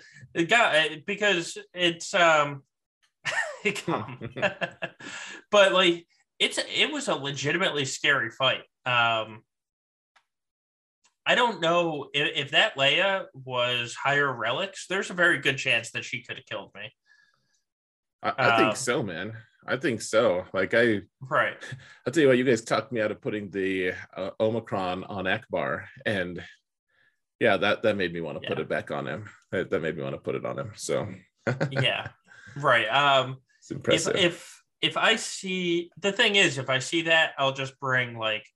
got uh, because it's um come but like it's it was a legitimately scary fight um I don't know if, if that Leia was higher relics. There's a very good chance that she could have killed me. I, I um, think so, man. I think so. Like I, right. I'll tell you what. You guys talked me out of putting the uh, Omicron on Ackbar, and yeah, that that made me want to yeah. put it back on him. That, that made me want to put it on him. So yeah, right. Um, it's impressive. If, if if I see the thing is, if I see that, I'll just bring like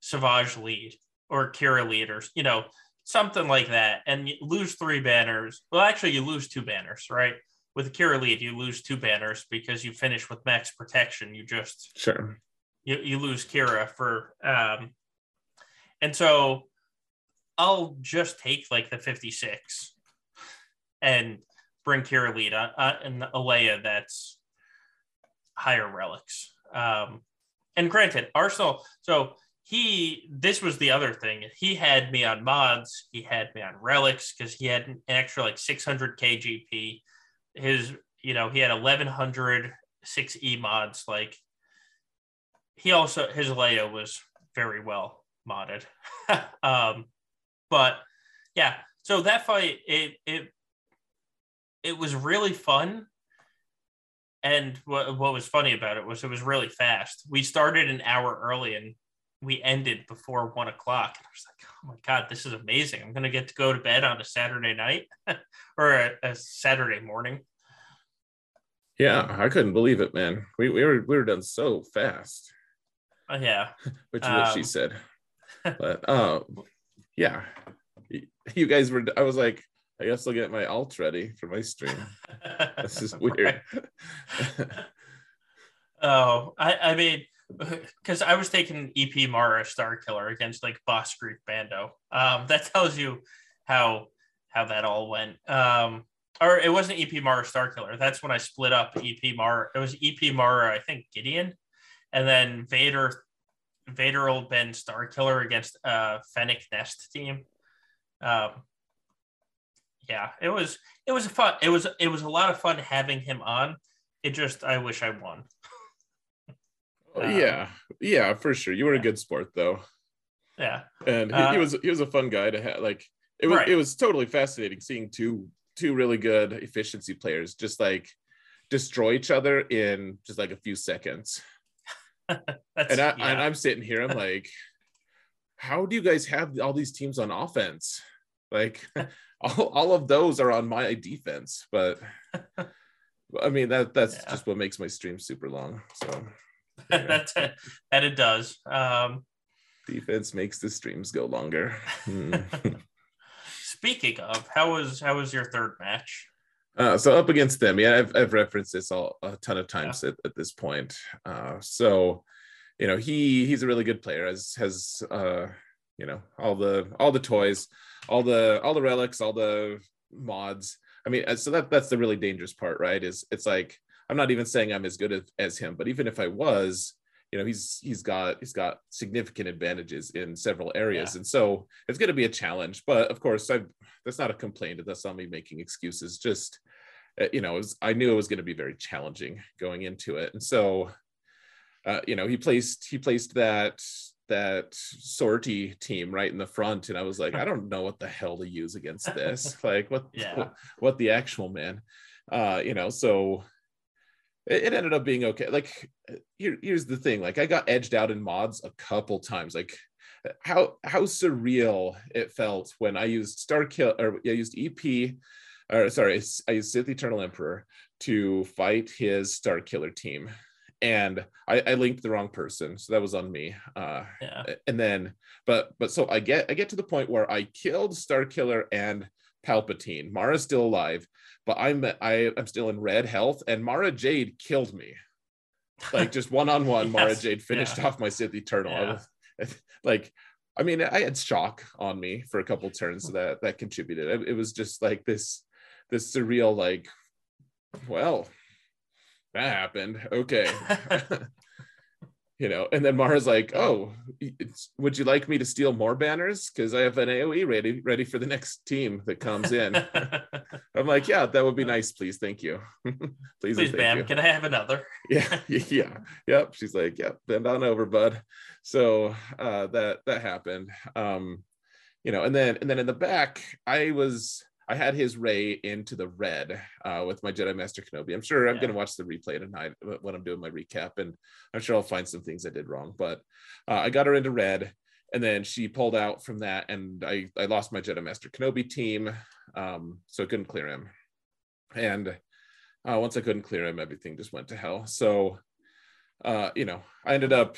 Savage lead or Qi'ra lead or you know something like that, and you lose three banners. Well, actually, you lose two banners, right? with Qi'ra lead, you lose two banners because you finish with max protection. You just sure you, you lose Qi'ra for um and so I'll just take like the 56 and bring Qi'ra lead uh, uh, and Alea that's higher relics. Um and granted, Arsenal so he this was the other thing. He had me on mods, he had me on relics because he had an extra like 600 KGP his you know he had 1100 6e mods like he also his Leia was very well modded um but yeah so that fight it it it was really fun and what, what was funny about it was it was really fast we started an hour early and we ended before one o'clock. And I was like, oh my God, this is amazing. I'm going to get to go to bed on a Saturday night or a, a, Saturday morning. Yeah, I couldn't believe it, man. We, we were we were done so fast. Uh, yeah. Which is um, what she um, said. But um yeah. You guys were I was like, I guess I'll get my alt ready for my stream. this is weird. oh, I, I mean because I was taking EP Mara Starkiller against like Bossk Greef Bando. Um, that tells you how how that all went. Um, or it wasn't EP Mara Starkiller. That's when I split up EP Mara. It was EP Mara, I think Gideon, and then Vader, Vader Old Ben Starkiller against uh Fennec Nest team. Um, yeah, it was it was a fun. It was it was a lot of fun having him on. It just I wish I won. Um, yeah, yeah, for sure. You were yeah. a good sport though. Yeah, and he, uh, he, was he was a fun guy to have. Like it was right. it was totally fascinating seeing two two really good efficiency players just like destroy each other in just like a few seconds. and I yeah. and I'm sitting here, I'm like, how do you guys have all these teams on offense? Like all, all of those are on my defense, but I mean that that's yeah. just what makes my stream super long. So yeah. that's it. That it does. Um defense makes the streams go longer. Mm. Speaking of, how was how was your third match? Uh, so up against them, yeah, I've, I've referenced this all, a ton of times yeah. at, at, this point. Uh, so, you know, he he's a really good player. Has has uh, you know all the all the toys, all the all the relics, all the mods. I mean, so that that's the really dangerous part, right? Is it's like I'm not even saying I'm as good as, as him, but even if I was, you know he's he's got he's got significant advantages in several areas yeah. and so it's going to be a challenge but of course i that's not a complaint that's not me making excuses just uh, you know was, i knew it was going to be very challenging going into it and so uh, you know he placed he placed that that sortie team right in the front and i was like i don't know what the hell to use against this like what, yeah. what what the actual man uh you know so it, ended up being okay. Like here, here's the thing: like I got edged out in mods a couple times. Like how how surreal it felt when I used Star Kill or I used EP, or sorry, I used Sith Eternal Emperor to fight his Starkiller team, and I, I linked the wrong person, so that was on me. Uh, yeah. And then, but but so I get I get to the point where I killed Starkiller and Palpatine. Mara's still alive, but I'm I I'm still in red health, and Mara Jade killed me. Like just one on one, Mara Jade finished yeah. off my Sith Eternal. Yeah. Was, like, I mean, I had shock on me for a couple turns, so that that contributed. It, it was just like this this surreal, like, well, that happened. Okay. you know, and then Mara's like, "Oh, would you like me to steal more banners? Because I have an AOE ready, ready for the next team that comes in." I'm like, "Yeah, that would be nice, please, thank you, please, please, ma'am. You. Can I have another?" yeah, yeah, yep. She's like, "Yep, bend on over, bud." So uh, that that happened, um, you know, and then and then in the back, I was I had his Rey into the red uh, with my Jedi Master Kenobi. I'm sure I'm yeah. going to watch the replay tonight when I'm doing my recap, and I'm sure I'll find some things I did wrong. But uh, I got her into red, and then she pulled out from that, and I I lost my Jedi Master Kenobi team, um, so I couldn't clear him. And uh, once I couldn't clear him, everything just went to hell. So, uh, you know, I ended up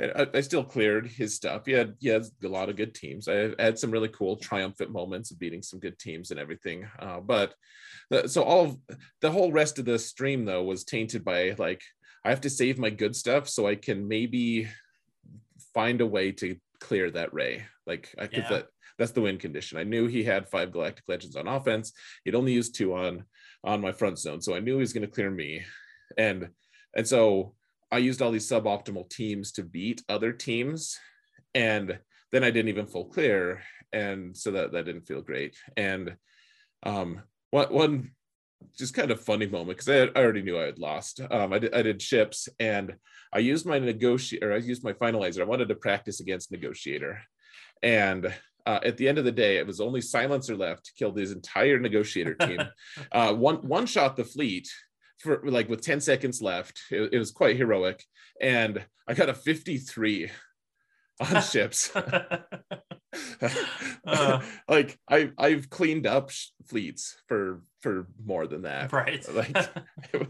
I, I, still cleared his stuff. He had, he had a lot of good teams. I had some really cool triumphant moments of beating some good teams and everything. Uh, but the, so all of the whole rest of the stream though was tainted by like I have to save my good stuff so I can maybe find a way to clear that Rey. Like I could yeah. that that's the win condition. I knew he had five Galactic Legends on offense. He'd only used two on on my front zone, so I knew he was going to clear me. And and so I used all these suboptimal teams to beat other teams, and then I didn't even full clear, and so that that didn't feel great. And um, one one just kind of funny moment because I, I, already knew I had lost. Um, I did I did ships, and I used my negotiator. I used my finalizer. I wanted to practice against negotiator, and uh, at the end of the day, it was only silencer left to kill this entire negotiator team. uh, one one shot the fleet for like with 10 seconds left. It, it was quite heroic. And I got a 53 on ships. uh, like I I've cleaned up sh- fleets for for more than that. Right. Like it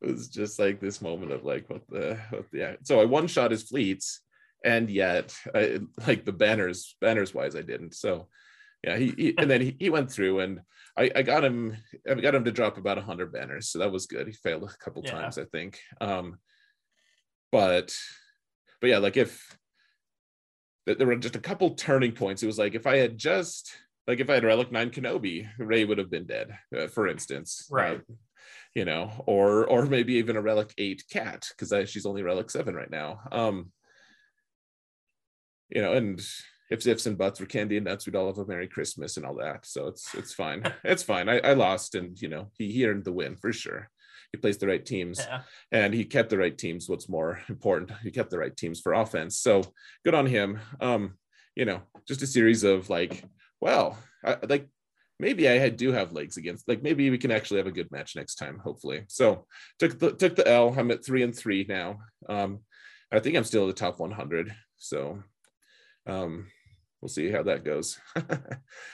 was just like this moment of like what the what the so I one shot his fleets and yet I, like the banners banners wise I didn't. So yeah, he, he and then he, he went through and I, I got him I got him to drop about 100 banners, so that was good. He failed a couple yeah. times, I think. Um, but but yeah, like if there were just a couple turning points. It was like if I had just like if I had Relic Nine Kenobi, Rey would have been dead, uh, for instance. Right. Uh, you know, or or maybe even a Relic Eight Cat because she's only Relic Seven right now. Um, you know, and if ifs and buts were candy and nuts, we'd all have a Merry Christmas and all that. So it's it's fine. it's fine. I, I lost and you know, he, he earned the win for sure. He placed the right teams yeah. and he kept the right teams. What's more important, he kept the right teams for offense. So good on him. Um, you know, just a series of like, well, I, like maybe I do have legs against like maybe we can actually have a good match next time, hopefully. So took the took the L. I'm at three and three now. Um, I think I'm still the top 100. So um we'll see how that goes.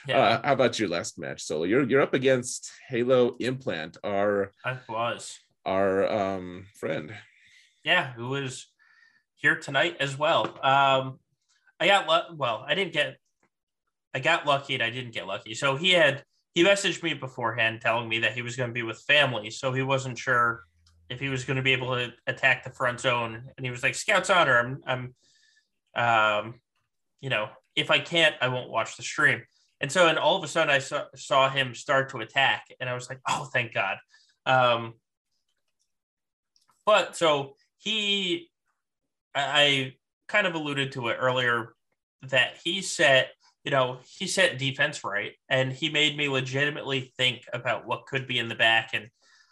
yeah. Uh, how about your last match, Solo? You're you're up against Halo Implant, our I was our um friend. Yeah, who was here tonight as well. Um, I got lu- well, I didn't get, I got lucky and I didn't get lucky. So he had he messaged me beforehand telling me that he was going to be with family, so he wasn't sure if he was going to be able to attack the front zone, and he was like, "Scouts honor, I'm I'm." Um, you know, if I can't, I won't watch the stream. And so, and all of a sudden, I saw, saw him start to attack, and I was like, oh, thank God. Um, but so he, I, I kind of alluded to it earlier that he set, you know, he set defense right, and he made me legitimately think about what could be in the back. And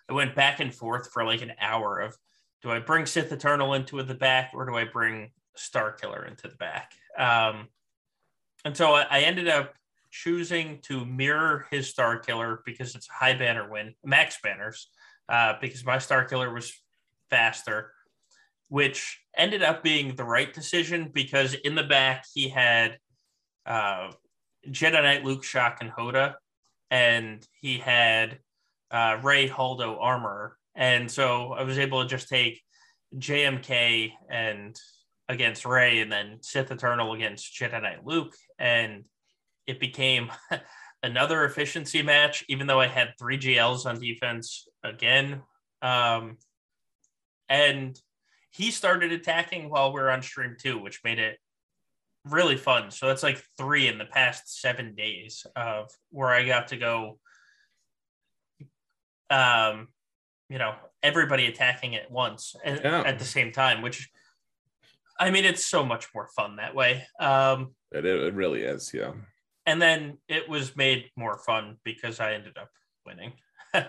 I went back and forth for like an hour of, do I bring Sith Eternal into the back, or do I bring Starkiller into the back? Um, and so I, ended up choosing to mirror his Starkiller because it's a high banner win, max banners, uh, because my Starkiller was faster, which ended up being the right decision because in the back he had uh, Jedi Knight Luke Shock and Hoda, and he had uh, Rey Holdo armor. And so I was able to just take JMK and against Rey, and then Sith Eternal against Jedi Knight Luke, and it became another efficiency match. Even though I had three GLs on defense again, um, and he started attacking while we are on stream too, which made it really fun. So that's like three in the past seven days of where I got to go. Um, you know, everybody attacking at once and yeah. at the same time, which I mean, it's so much more fun that way. Um, it, it really is, yeah. And then it was made more fun because I ended up winning. um,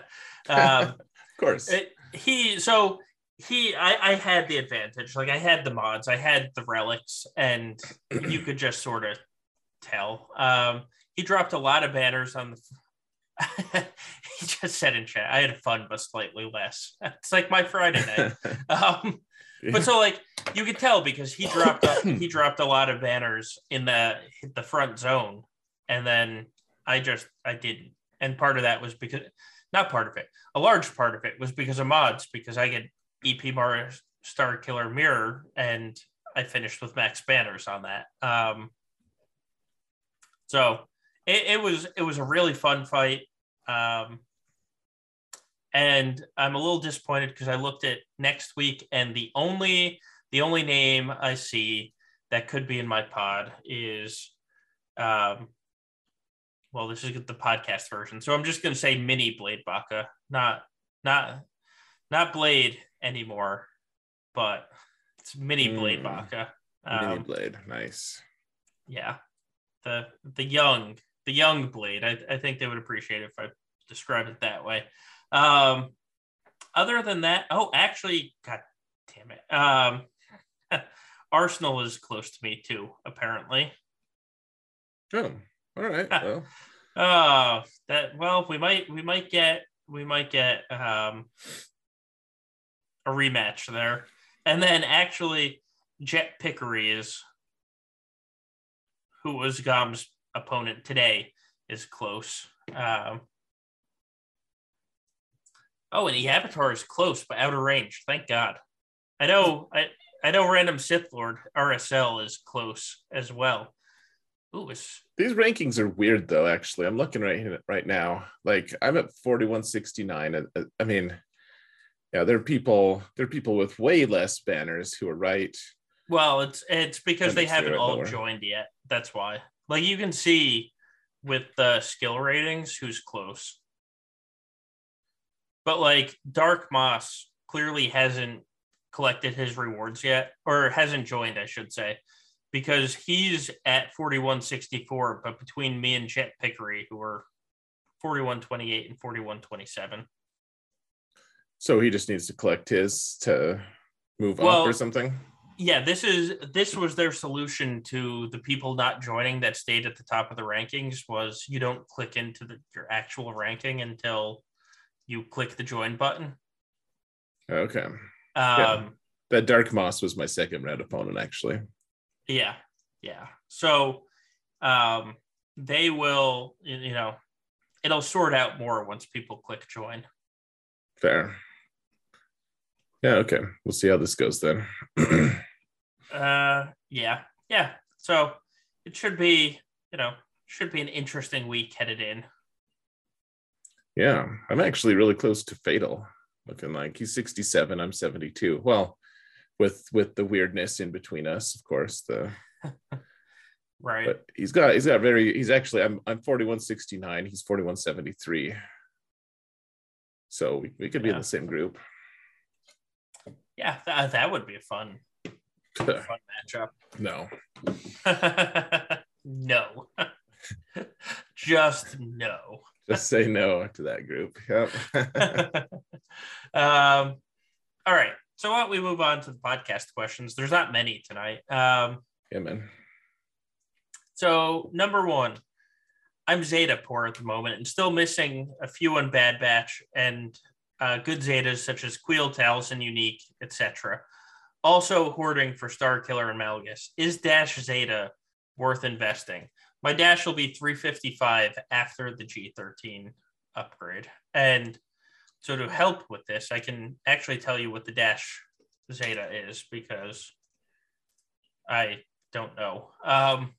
of course. It, he so he I, I had the advantage. Like I had the mods, I had the relics, and you could just sort of tell. Um, he dropped a lot of banners on the he just said in chat, I had fun, but slightly less. It's like my Friday night. um, but so like you could tell because he dropped a, he dropped a lot of banners in the the front zone, and then I just I didn't. And part of that was because not part of it. A large part of it was because of mods because I get EP Mar Starkiller Mirror and I finished with max banners on that. Um, so it, it was it was a really fun fight. Um, and I'm a little disappointed because I looked at next week and the only the only name I see that could be in my pod is um well this is the podcast version. So i'm just going to say mini blade baka. Not not not blade anymore but it's mini blade mm, baka. Um, mini blade nice. yeah the the young the young blade. I, I think they would appreciate it if I described it that way. Um, other than that, oh, actually, god damn it. Um, Arsenal is close to me too, apparently. Oh, all right. well. Oh, that well, we might we might get we might get um a rematch there. And then actually Jet Pickery is who was Gom's opponent today is close. Um, oh, and the Avatar is close, but out of range. Thank God. I know. I I know. Random Sith Lord RSL is close as well. Ooh, it's... These rankings are weird, though. Actually, I'm looking right right now. Like I'm at 4169. I, uh, uh, I mean, yeah, there are people. There are people with way less banners who are right. Well, it's it's because they haven't all lower. joined yet. That's why. Like you can see with the skill ratings who's close. But like Dark Moss clearly hasn't collected his rewards yet, or hasn't joined, I should say, because he's at 4164, but between me and Jet Pickery, who are 4128 and 4127. So he just needs to collect his to move well, up or something? yeah this is this was their solution to the people not joining that stayed at the top of the rankings was you don't click into the, your actual ranking until you click the join button okay um yeah. that dark moss was my second red opponent actually yeah yeah so um they will you know it'll sort out more once people click join fair yeah, okay. We'll see how this goes then. uh yeah. Yeah. So it should be, you know, should be an interesting week headed in. Yeah. I'm actually really close to Fatal. Looking like he's 67, I'm 72. Well, with with the weirdness in between us, of course. The right. But he's got he's got very he's actually I'm I'm 4169, he's 4173. So we, we could be yeah. in the same group. Yeah, that, that would be a fun, fun matchup. No. no. Just no. Just say no to that group. Yep. um, all right. So why don't we move on to the podcast questions? There's not many tonight. Um, yeah, man. So number one, I'm Zeta poor at the moment and still missing a few on Bad Batch and uh, good Zetas such as Kuiil, Taliesin, Unique, etc. Also hoarding for Starkiller and Malgus. Is Dash Zeta worth investing? My Dash will be 355 after the G13 upgrade. And so to help with this, I can actually tell you what the Dash Zeta is because I don't know. Um,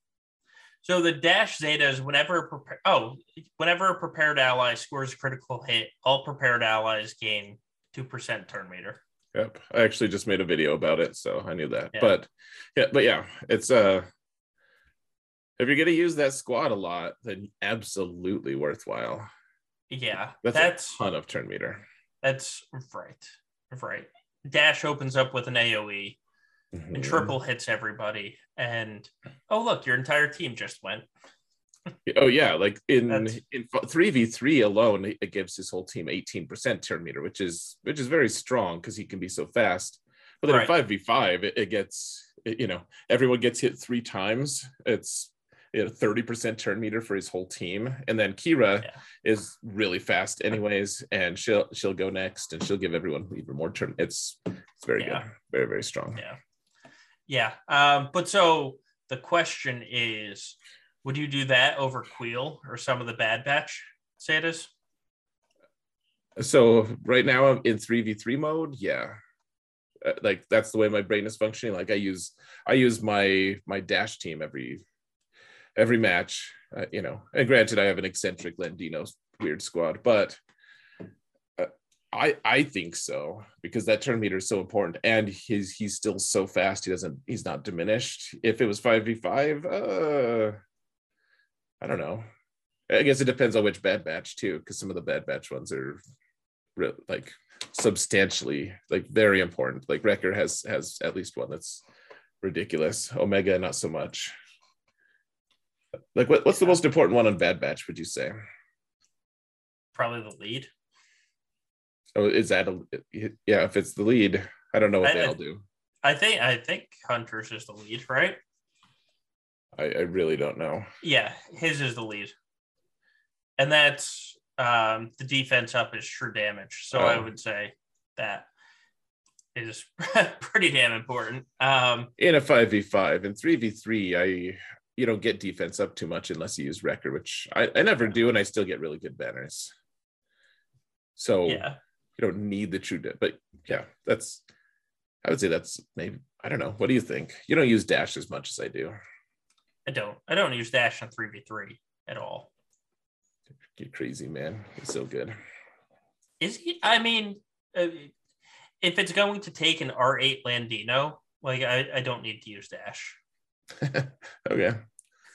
so the dash zeta is whenever prepare oh whenever a prepared ally scores a critical hit, all prepared allies gain two percent turn meter. Yep, I actually just made a video about it, so I knew that. Yeah. But yeah, but yeah, it's uh if you're gonna use that squad a lot, then absolutely worthwhile. Yeah, that's, that's a ton of turn meter. That's right, right. Dash opens up with an AOE mm-hmm. and triple hits everybody. And oh look, your entire team just went. oh yeah, like in That's... in three v three alone, it gives his whole team eighteen percent turn meter, which is which is very strong because he can be so fast. But then right. in five v five, it gets you know everyone gets hit three times. It's you know, 30% turn meter for his whole team. And then Qi'ra yeah. is really fast anyways, and she'll she'll go next and she'll give everyone even more turn. It's it's very yeah. good. Very, very strong. Yeah. Yeah. Um, but so the question is, would you do that over Kuiil or some of the Bad Batch Zetas? So right now I'm in 3v3 mode. Yeah. Uh, like that's the way my brain is functioning. Like I use I use my my dash team every every match. Uh, you know, and granted I have an eccentric Landino weird squad, but I I think so because that turn meter is so important, and he's he's still so fast. He doesn't he's not diminished. If it was five v five, uh, I don't know. I guess it depends on which bad batch too, because some of the bad batch ones are re- like substantially like very important. Like Wrecker has has at least one that's ridiculous. Omega not so much. Like what, what's the most important one on Bad Batch? Would you say? Probably the lead. Oh, is that a yeah? If it's the lead, I don't know what I, they all do. I think I think Hunter's is the lead, right? I, I really don't know. Yeah, his is the lead, and that's um, the defense up is true damage. So oh. I would say that is pretty damn important. Um, in a five v five and three v three, I you don't get defense up too much unless you use record, which I, I never do, and I still get really good banners. So yeah, you don't need the true dip, but yeah, that's I would say that's maybe I don't know. What do you think? You don't use dash as much as I do. I don't. I don't use dash on three v three at all. You're crazy, man. He's so good. Is he? I mean, uh, if it's going to take an R eight Landino, like I, I don't need to use dash. okay.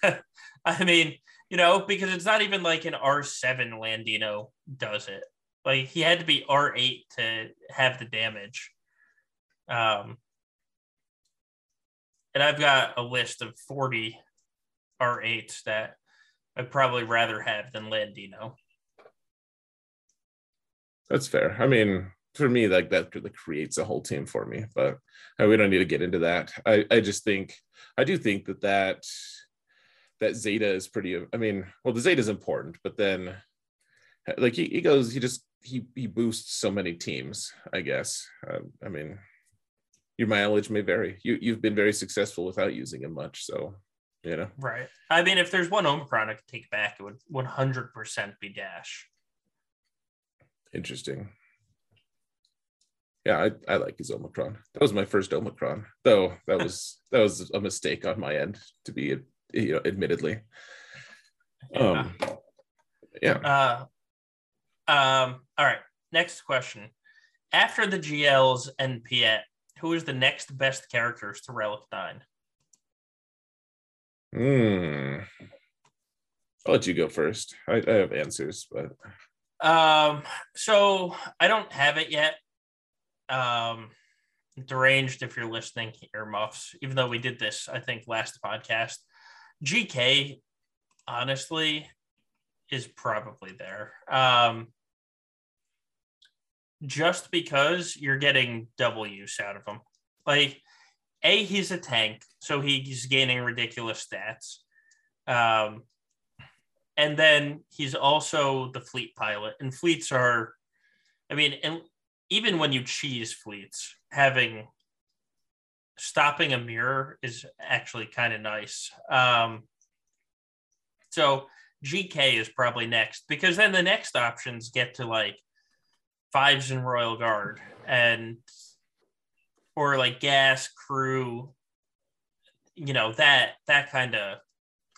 I mean, you know, because it's not even like an R seven Landino does it. Like he had to be R eight to have the damage. Um, and I've got a list of forty R eights that I'd probably rather have than Landino. That's fair. I mean, for me, like that creates a whole team for me, but uh, we don't need to get into that. I, I just think, I do think that that that Zeta is pretty. I mean, well, the Zeta is important, but then like he, he goes, he just he he boosts so many teams. I guess. Uh, I mean, your mileage may vary. You you've been very successful without using him much, so you know. Right. I mean, if there's one Omicron I could take back, it would 100 percent be Dash. Interesting. Yeah, I, I like his Omicron. That was my first Omicron, though. That was that was a mistake on my end, to be you know, admittedly. Yeah. Um, yeah. Uh, um, all right. Next question. After the GLs and Piett, who is the next best characters to Relic 9? Hmm. I'll let you go first. I, I have answers, but um, so I don't have it yet. Um, deranged if you're listening, earmuffs. Even though we did this, I think last podcast. GK, honestly, is probably there. Um, just because you're getting double use out of him. Like, A, he's a tank, so he's gaining ridiculous stats. Um, and then he's also the fleet pilot, and fleets are, I mean, and even when you cheese fleets, having stopping a mirror is actually kind of nice. Um, so GK is probably next because then the next options get to like fives in Royal Guard and or like gas crew, you know, that that kind of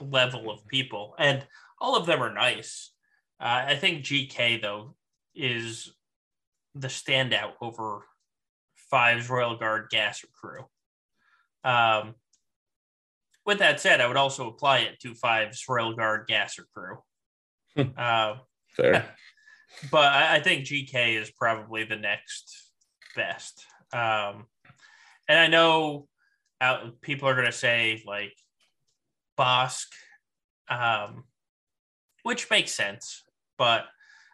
level of people. And all of them are nice. Uh, I think GK though is the standout over Five's Royal Guard gas crew. Um, with that said, I would also apply it to Five's Royal Guard gasser crew. uh, Fair. But I, think GK is probably the next best. Um, and I know out, people are going to say like Bossk, um, which makes sense, but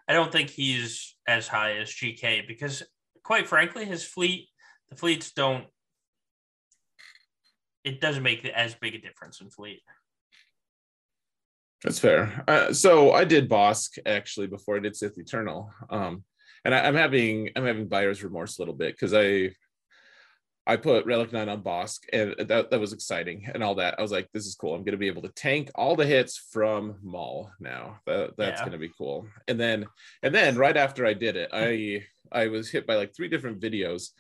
I don't think he's as high as GK because, quite frankly, his fleet, the fleets don't it doesn't make as big a difference in fleet. That's fair. Uh, so I did Bossk actually before I did Sith Eternal, um, and I, am having I'm having buyer's remorse a little bit because I I put Relic Nine on Bossk, and that that was exciting and all that. I was like, this is cool. I'm going to be able to tank all the hits from Maul now. That, that's yeah. going to be cool. And then and then right after I did it, I I was hit by like three different videos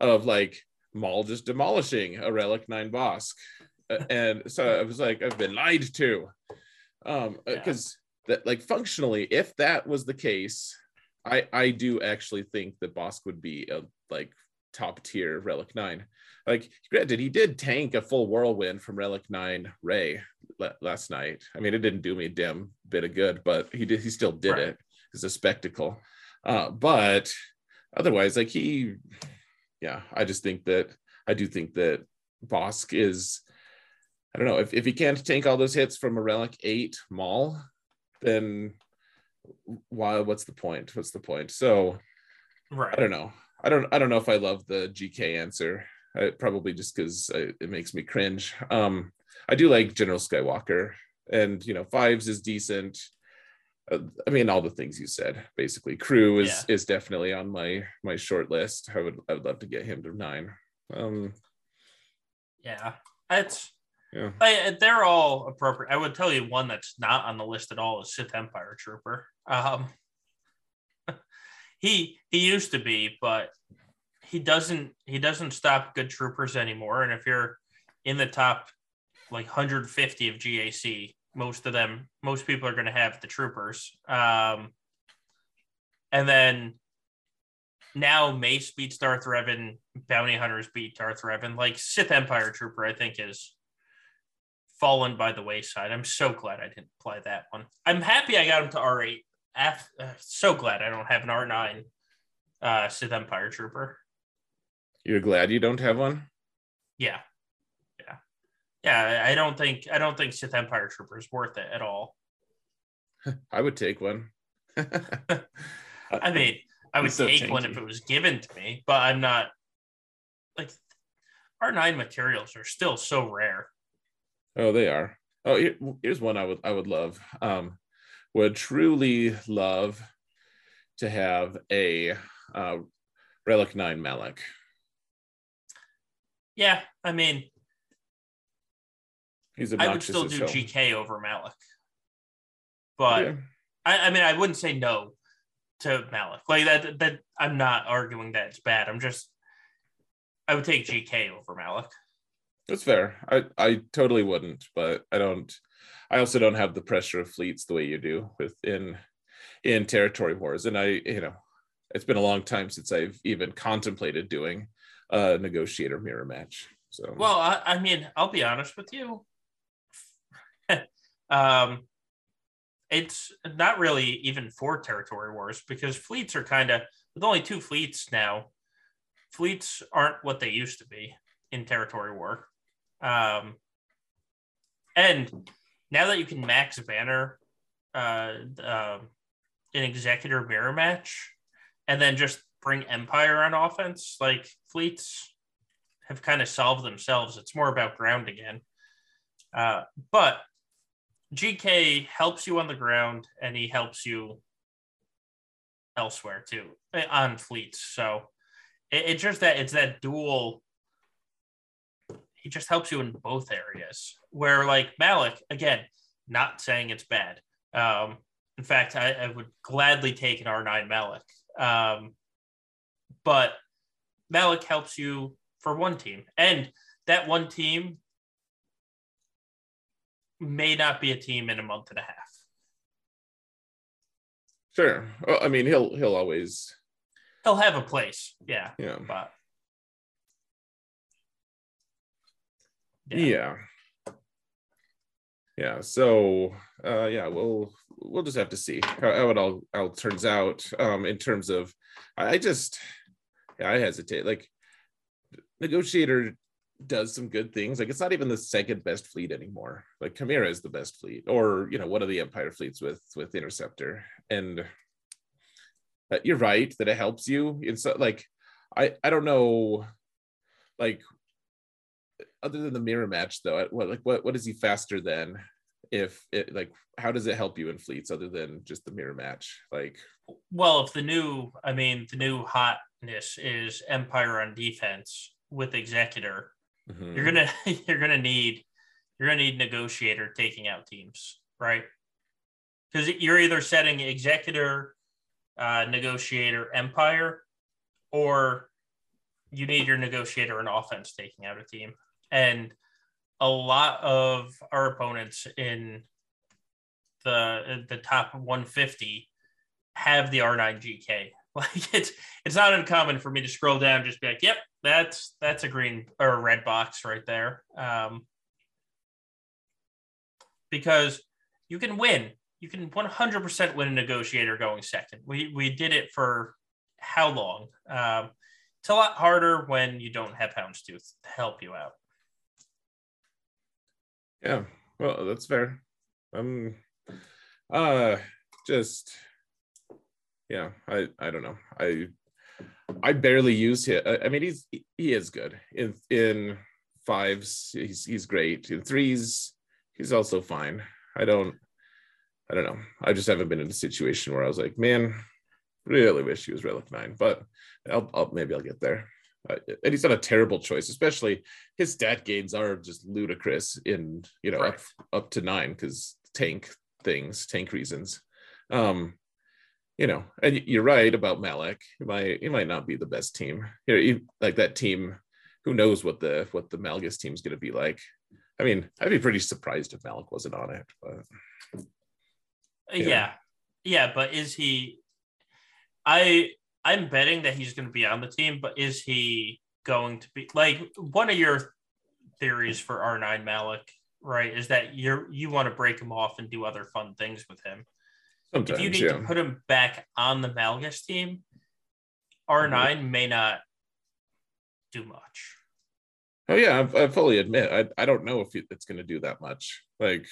of like Maul just demolishing a Relic 9 Bossk. and so I was like, I've been lied to. Um, because yeah. that like functionally, if that was the case, I I do actually think that Bossk would be a like top tier Relic 9. Like granted, he did tank a full whirlwind from Relic 9 Rey last night. I mean, it didn't do me a damn bit of good, but he did he still did right. it. It's a spectacle. Uh, but otherwise, like he yeah, I just think that I do think that Bossk is I don't know if, if he can't tank all those hits from a relic eight Maul, then why what's the point? What's the point? So right. I don't know. I don't I don't know if I love the GK answer. I, probably just because it makes me cringe. Um, I do like General Skywalker, and you know, fives is decent. Uh, I mean, all the things you said. Basically, crew is yeah. is definitely on my my short list. I would I would love to get him to nine. Um, yeah, it's yeah. I, they're all appropriate. I would tell you one that's not on the list at all is Sith Empire Trooper. Um, he he used to be, but he doesn't he doesn't stop good troopers anymore. And if you're in the top like 150 of GAC, most of them, most people are going to have the troopers. Um, and then now Mace beats Darth Revan, Bounty Hunters beat Darth Revan. Like Sith Empire Trooper, I think is fallen by the wayside. I'm so glad I didn't play that one. I'm happy I got him to R8. F, uh, so glad I don't have an R9 uh, Sith Empire Trooper. You're glad you don't have one? Yeah yeah, Yeah. I don't think I don't think Sith Empire Trooper is worth it at all. I would take one. I mean, I would take one if it was given to me, but I'm not like R9 materials are still so rare. Oh, they are. Oh, here, here's one I would I would love. Um, would truly love to have a uh, Relic Nine Malak. Yeah, I mean, He's I would still do GK over Malak, but yeah. I, I mean, I wouldn't say no to Malak. Like that, that I'm not arguing that it's bad. I'm just, I would take GK over Malak. That's fair. I, I totally wouldn't, but I don't. I also don't have the pressure of fleets the way you do within in territory wars, and I, you know, it's been a long time since I've even contemplated doing a negotiator mirror match. So, well, I, I mean, I'll be honest with you. um, it's not really even for territory wars because fleets are kind of with only two fleets now. Fleets aren't what they used to be in territory war. Um, and now that you can max banner uh, uh, an executor mirror match and then just bring empire on offense, like fleets have kind of solved themselves. It's more about ground again. Uh, but GK helps you on the ground and he helps you elsewhere too eh, on fleets. So it, it's just that it's that dual. He just helps you in both areas. Where like Malak, again, not saying it's bad. Um, in fact, I, I would gladly take an R9 Malak. Um, but Malak helps you for one team. And that one team may not be a team in a month and a half. Sure. Well, I mean, he'll he'll always he'll have a place. Yeah. Yeah. But yeah. yeah. Yeah. So uh yeah, we'll we'll just have to see how, how it all, all turns out. Um in terms of I just yeah, I hesitate. Like negotiator does some good things. Like it's not even the second best fleet anymore. Like Chimera is the best fleet, or you know, one of the Empire fleets with with Interceptor. And uh, you're right that it helps you. It's uh, like I I don't know, like other than the mirror match though. What like what what is he faster than? If it like how does it help you in fleets other than just the mirror match? Like well, if the new I mean the new hotness is Empire on defense with Executor Mm-hmm. You're gonna you're gonna need you're gonna need negotiator taking out teams, right? Because you're either setting executor, uh, negotiator, empire, or you need your negotiator and offense taking out a team. And a lot of our opponents in the the top 150 have the R9 GK. Like it's it's not uncommon for me to scroll down, just be like, "Yep, that's that's a green or a red box right there." Um, because you can win, you can 100% win a negotiator going second. We we did it for how long? Um, it's a lot harder when you don't have Houndstooth to help you out. Yeah, well, that's fair. Um, uh, just yeah, I I don't know. I I barely use him. I mean, he's he is good in in fives. He's he's great in threes. He's also fine. I don't I don't know. I just haven't been in a situation where I was like, man, really wish he was relic nine. But I'll, I'll maybe I'll get there. Uh, and he's not a terrible choice, especially his stat gains are just ludicrous in you know right. up, up to nine because tank things, tank reasons. Um, you know, and you're right about Malak. He might he might not be the best team. You know, like that team. Who knows what the what the Malgus team is going to be like? I mean, I'd be pretty surprised if Malak wasn't on it. But yeah. yeah, yeah, but is he? I I'm betting that he's going to be on the team, but is he going to be like one of your theories for R9 Malak, Right, is that you're you want to break him off and do other fun things with him. Sometimes, if you need yeah. to put him back on the Malgus team, R9 mm-hmm. may not do much. Oh yeah, I, I fully admit I, I don't know if it's going to do that much. Like,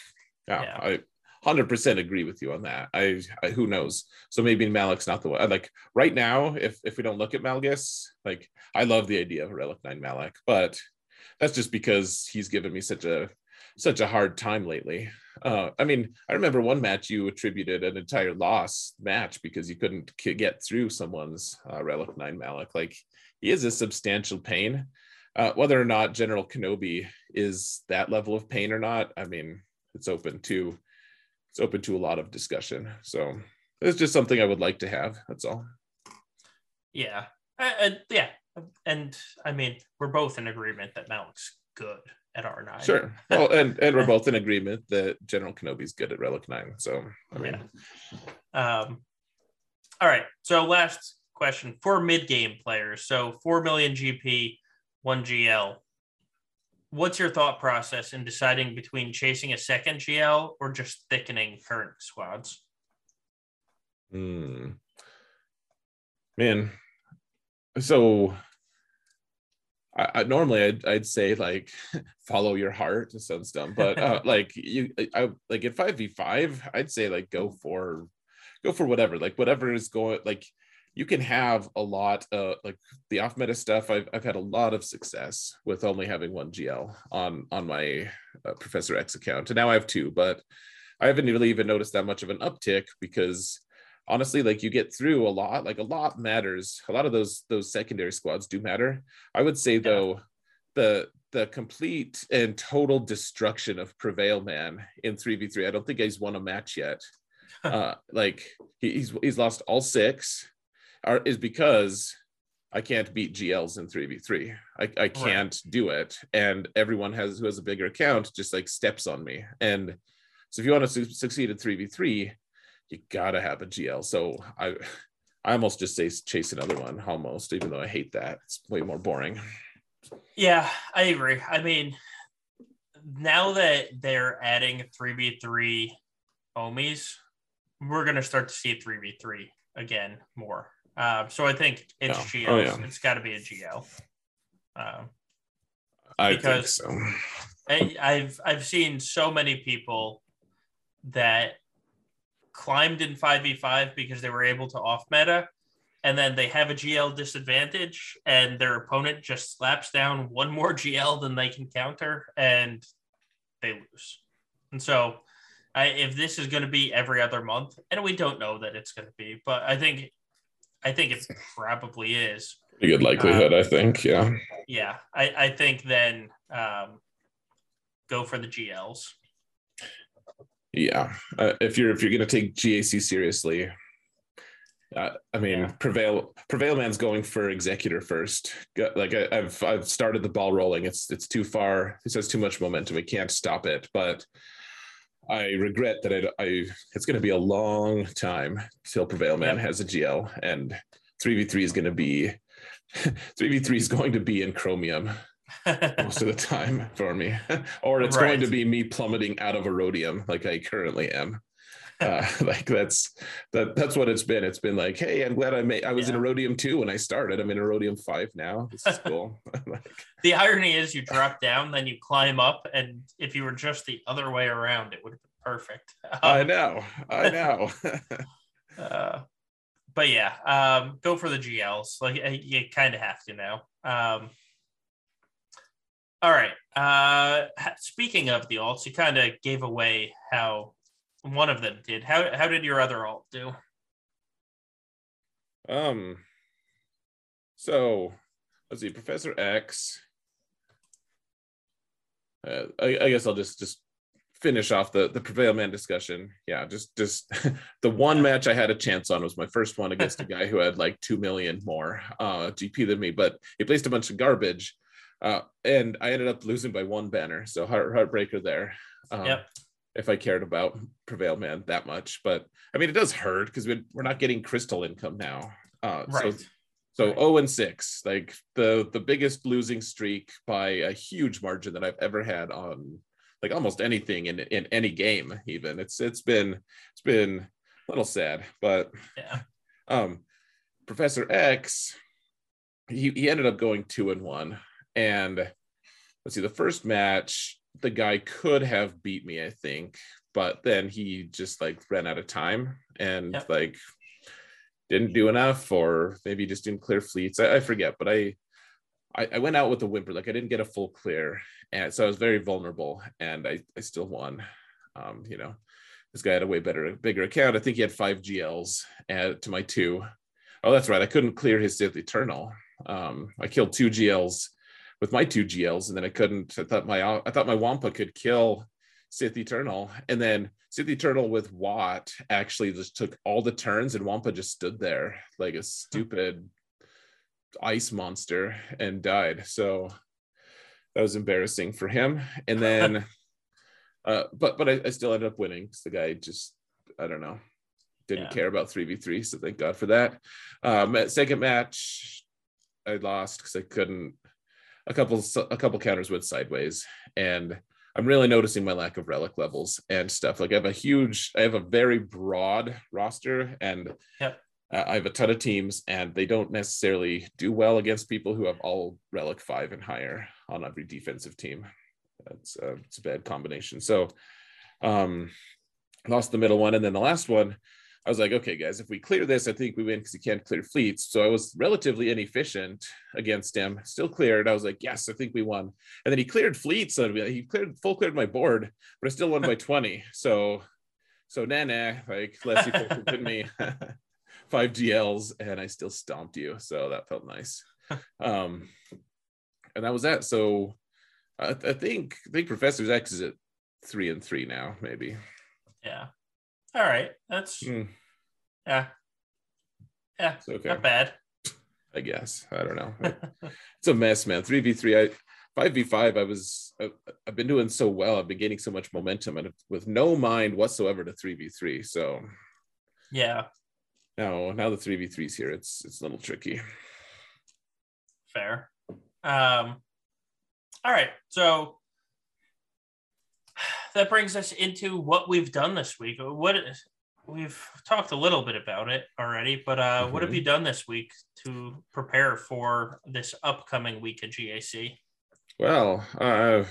yeah, yeah. I hundred percent agree with you on that. I, I, who knows? So maybe Malak's not the one. Like right now, if if we don't look at Malgus, like I love the idea of Relic Nine Malak, but that's just because he's given me such a such a hard time lately. Uh, I mean, I remember one match you attributed an entire loss match because you couldn't get through someone's uh, Relic 9 Malak. Like, he is a substantial pain. Uh, whether or not General Kenobi is that level of pain or not, I mean, it's open to it's open to a lot of discussion. So it's just something I would like to have. That's all. Yeah, and yeah, and I mean, we're both in agreement that Malak's good at R9. Sure. Well, and and we're both in agreement that General Kenobi's good at Relic 9. So, I mean. Yeah. Um, all right. So, last question for mid game players. So, 4 million GP, 1 GL. What's your thought process in deciding between chasing a second GL or just thickening current squads? Hmm. Man. So, I, I, normally I'd, I'd say like follow your heart. It sounds dumb, but uh, like you, I like at five v five, I'd say like go for, go for whatever, like whatever is going. Like you can have a lot of like the off meta stuff. I've I've had a lot of success with only having one GL on on my uh, Professor X account, and now I have two, but I haven't really even noticed that much of an uptick because honestly like you get through a lot like a lot matters a lot of those those secondary squads do matter i would say yeah. though the the complete and total destruction of prevail man in 3v3 i don't think he's won a match yet uh like he, he's he's lost all six are, is because I can't beat GLs in 3v3. I, I can't right. do it. And everyone has who has a bigger account just like steps on me. And so if you want to su- succeed in 3v3, you gotta have a GL. So I I almost just say chase another one, almost, even though I hate that. It's way more boring. Yeah, I agree. I mean, now that they're adding 3v3 Omis, we're gonna start to see 3v3 again more. Uh, so I think it's oh, GL. Oh, yeah. It's got to be a GL. Um, I because so. I, I've I've seen so many people that climbed in 5v5 because they were able to off meta and then they have a GL disadvantage and their opponent just slaps down one more GL than they can counter and they lose. And so I, if this is going to be every other month, and we don't know that it's going to be, but I think I think it probably is. A good likelihood, um, I think. Yeah. Yeah, I, I think then um, go for the GLs. Yeah, uh, if you're if you're gonna take GAC seriously, uh, I mean, yeah. prevail prevail man's going for executor first. Like I, have I've started the ball rolling. It's it's too far. It has too much momentum. We can't stop it. But I regret that I, I it's going to be a long time till Prevail Man has a GL, and three v three is going to be three v three is going to be in Chromium most of the time for me, or it's right. going to be me plummeting out of Aurodium like I currently am. Uh, like that's that that's what it's been. It's been like, hey, I'm glad I made. I was yeah. in Aurodium two when I started. I'm in Aurodium five now. This is cool. like, the irony is, you drop down, then you climb up, and if you were just the other way around, it would have been perfect. Um, I know. I know. uh, but yeah, um, go for the GLs. Like you kind of have to now. Um, all right. Uh, speaking of the alts, you kind of gave away how one of them did. How how did your other alt do? Um. So let's see, Professor X. Uh, I, I guess I'll just just finish off the the prevail man discussion yeah just just the one match i had a chance on was my first one against a guy who had like 2 million more uh gp than me but he placed a bunch of garbage uh and i ended up losing by one banner so heart heartbreaker there um, yep. If i cared about prevail man that much but i mean it does hurt because we're not getting crystal income now uh right. so so right. 0 and 6 like the the biggest losing streak by a huge margin that i've ever had on like almost anything in in any game even it's it's been it's been a little sad but yeah um professor x he, he ended up going two and one and let's see the first match the guy could have beat me i think but then he just like ran out of time and yep. like didn't do enough or maybe just didn't clear fleets I, I forget but I, I i went out with a whimper like i didn't get a full clear and so I was very vulnerable, and I, I still won. Um, you know, this guy had a way better, bigger account. I think he had five GLs to my two. Oh, that's right. I couldn't clear his Sith Eternal. Um, I killed two GLs with my two GLs, and then I couldn't. I thought my I thought my Wampa could kill Sith Eternal, and then Sith Eternal with Wat actually just took all the turns, and Wampa just stood there like a stupid ice monster and died. So that was embarrassing for him. And then, uh, but but I, I, still ended up winning because the guy just I don't know didn't yeah. care about three v three. So thank God for that. Um, second match, I lost because I couldn't. A couple a couple counters went sideways, and I'm really noticing my lack of relic levels and stuff. Like I have a huge, I have a very broad roster, and yep. Uh, I have a ton of teams, and they don't necessarily do well against people who have all relic five and higher on every defensive team. That's uh, it's a bad combination. So, um, lost the middle one, and then the last one, I was like, okay, guys, if we clear this, I think we win because he can't clear fleets. So I was relatively inefficient against him. Still cleared. I was like, yes, I think we won. And then he cleared fleets. So he cleared full cleared my board, but I still won by twenty. So, so nah, nah, like less efficient than me. five GLs and I still stomped you. So that felt nice. um, and that was that. So I, I think I think Professor X is at three and three now, maybe. Yeah. All right. That's mm. yeah. Yeah. It's okay. Not bad. I guess I don't know. it's a mess, man. Three v three. I five v five. I was I've been doing so well. I've been gaining so much momentum, and with no mind whatsoever to three v three. So yeah. Now now the three v threes here. It's it's a little tricky. Fair. Um. All right. So that brings us into what we've done this week. What we've talked a little bit about it already, but uh, mm-hmm. what have mm-hmm. you done this week to prepare for this upcoming week of GAC? Well, uh,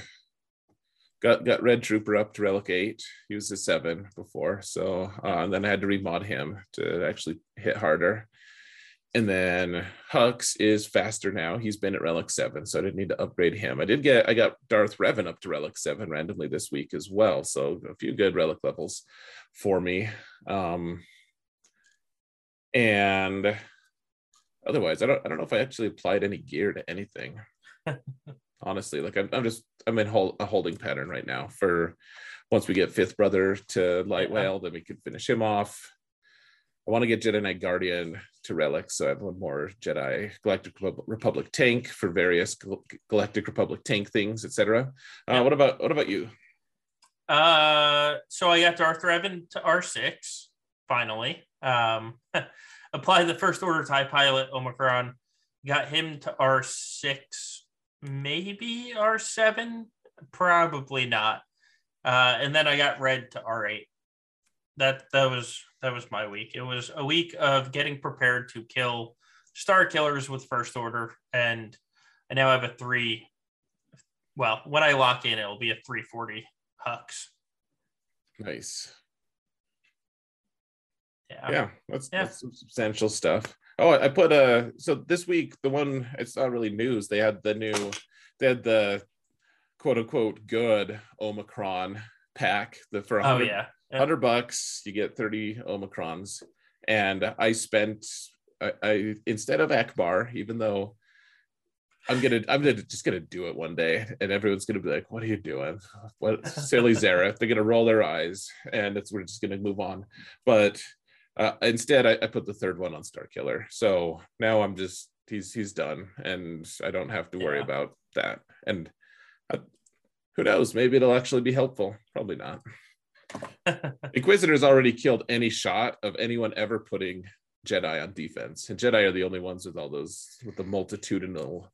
got got Red Trooper up to relic eight. He was a seven before, so uh, and then I had to remod him to actually hit harder. And then Hux is faster now. He's been at Relic 7, so I didn't need to upgrade him. I did get I got Darth Revan up to Relic 7 randomly this week as well. So a few good relic levels for me. Um and otherwise, I don't I don't know if I actually applied any gear to anything. Honestly, like I'm, I'm just I'm in hold, a holding pattern right now for once we get fifth brother to light whale, then we can finish him off I want to get Jedi Knight Guardian to Relic, so I have one more Jedi Galactic Republic tank for various Galactic Republic tank things, etc. Uh, what about what about you? Uh, so I got Darth Revan to R six finally. Um, apply the first order TIE pilot Omicron, got him to R six, maybe R seven, probably not. Uh, and then I got Red to R eight. That that was that was my week. It was a week of getting prepared to kill Starkillers with first order, and I now have a three. Well, when I lock in, it'll be a 340 Hux. Nice. Yeah. Yeah, that's, yeah. that's some substantial stuff. Oh, I put a so this week the one it's not really news. They had the new they had the quote unquote good Omicron pack the for oh yeah 100 bucks you get 30 omicrons. And i spent I, I, instead of Ackbar even though i'm gonna i'm gonna just gonna do it one day and everyone's gonna be like what are you doing? What silly Zara. They're gonna roll their eyes and it's we're just gonna move on. But uh, instead I, I put the third one on Starkiller so now i'm just he's he's done and i don't have to worry yeah. about that. And uh, who knows? Maybe it'll actually be helpful. Probably not Inquisitors already killed any shot of anyone ever putting Jedi on defense, and Jedi are the only ones with all those with the multitudinal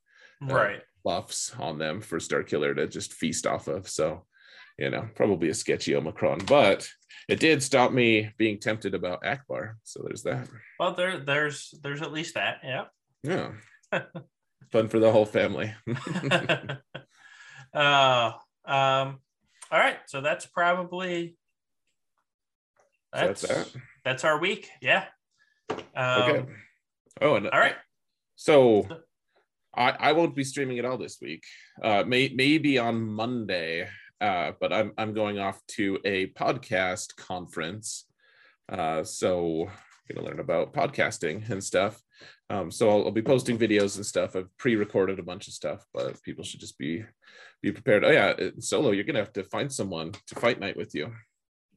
uh, right buffs on them for Starkiller to just feast off of. So, you know, probably a sketchy Omicron, but it did stop me being tempted about Ackbar. So there's that. Well, there, there's, there's at least that. Yeah. Yeah. Fun for the whole family. uh, um, all right. So that's probably that's, that's that. That's our week. Yeah. Um, okay. Oh, and all right. So I, I won't be streaming at all this week. Uh, may, maybe on Monday, uh, but I'm I'm going off to a podcast conference. Uh, so I'm gonna learn about podcasting and stuff. Um, so I'll, I'll, be posting videos and stuff. I've pre-recorded a bunch of stuff, but people should just be be prepared. Oh yeah, solo, you're gonna have to find someone to fight night with you.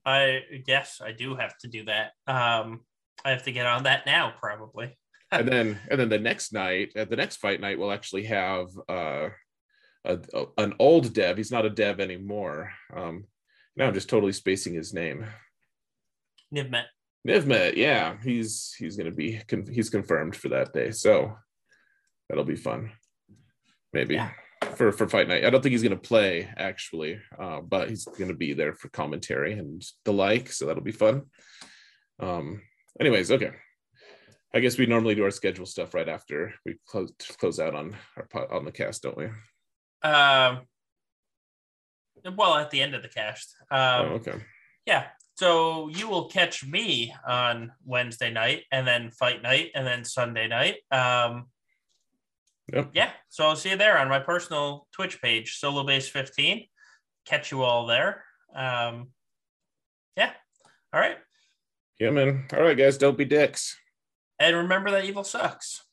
I yes, I do have to do that. Um, I have to get on that now, probably. and then and then the next night, at the next fight night, we'll actually have uh, a, a, an old dev. He's not a dev anymore. Um, now I'm just totally spacing his name. Nivmet. Nivmet, yeah, he's he's gonna be he's confirmed for that day, so that'll be fun. Maybe. Yeah for for fight night. I don't think he's going to play actually, uh, but he's going to be there for commentary and the like. So that'll be fun. Um. Anyways, okay. I guess we normally do our schedule stuff right after we close close out on our on the cast, don't we? Um. Well, at the end of the cast. Um, oh, okay. Yeah. So you will catch me on Wednesday night, and then fight night, and then Sunday night. Um, Yep. Yeah. So I'll see you there on my personal Twitch page, Solobass15. Catch you all there. Um, yeah. All right. Yeah, man. All right, guys. Don't be dicks. And remember that evil sucks.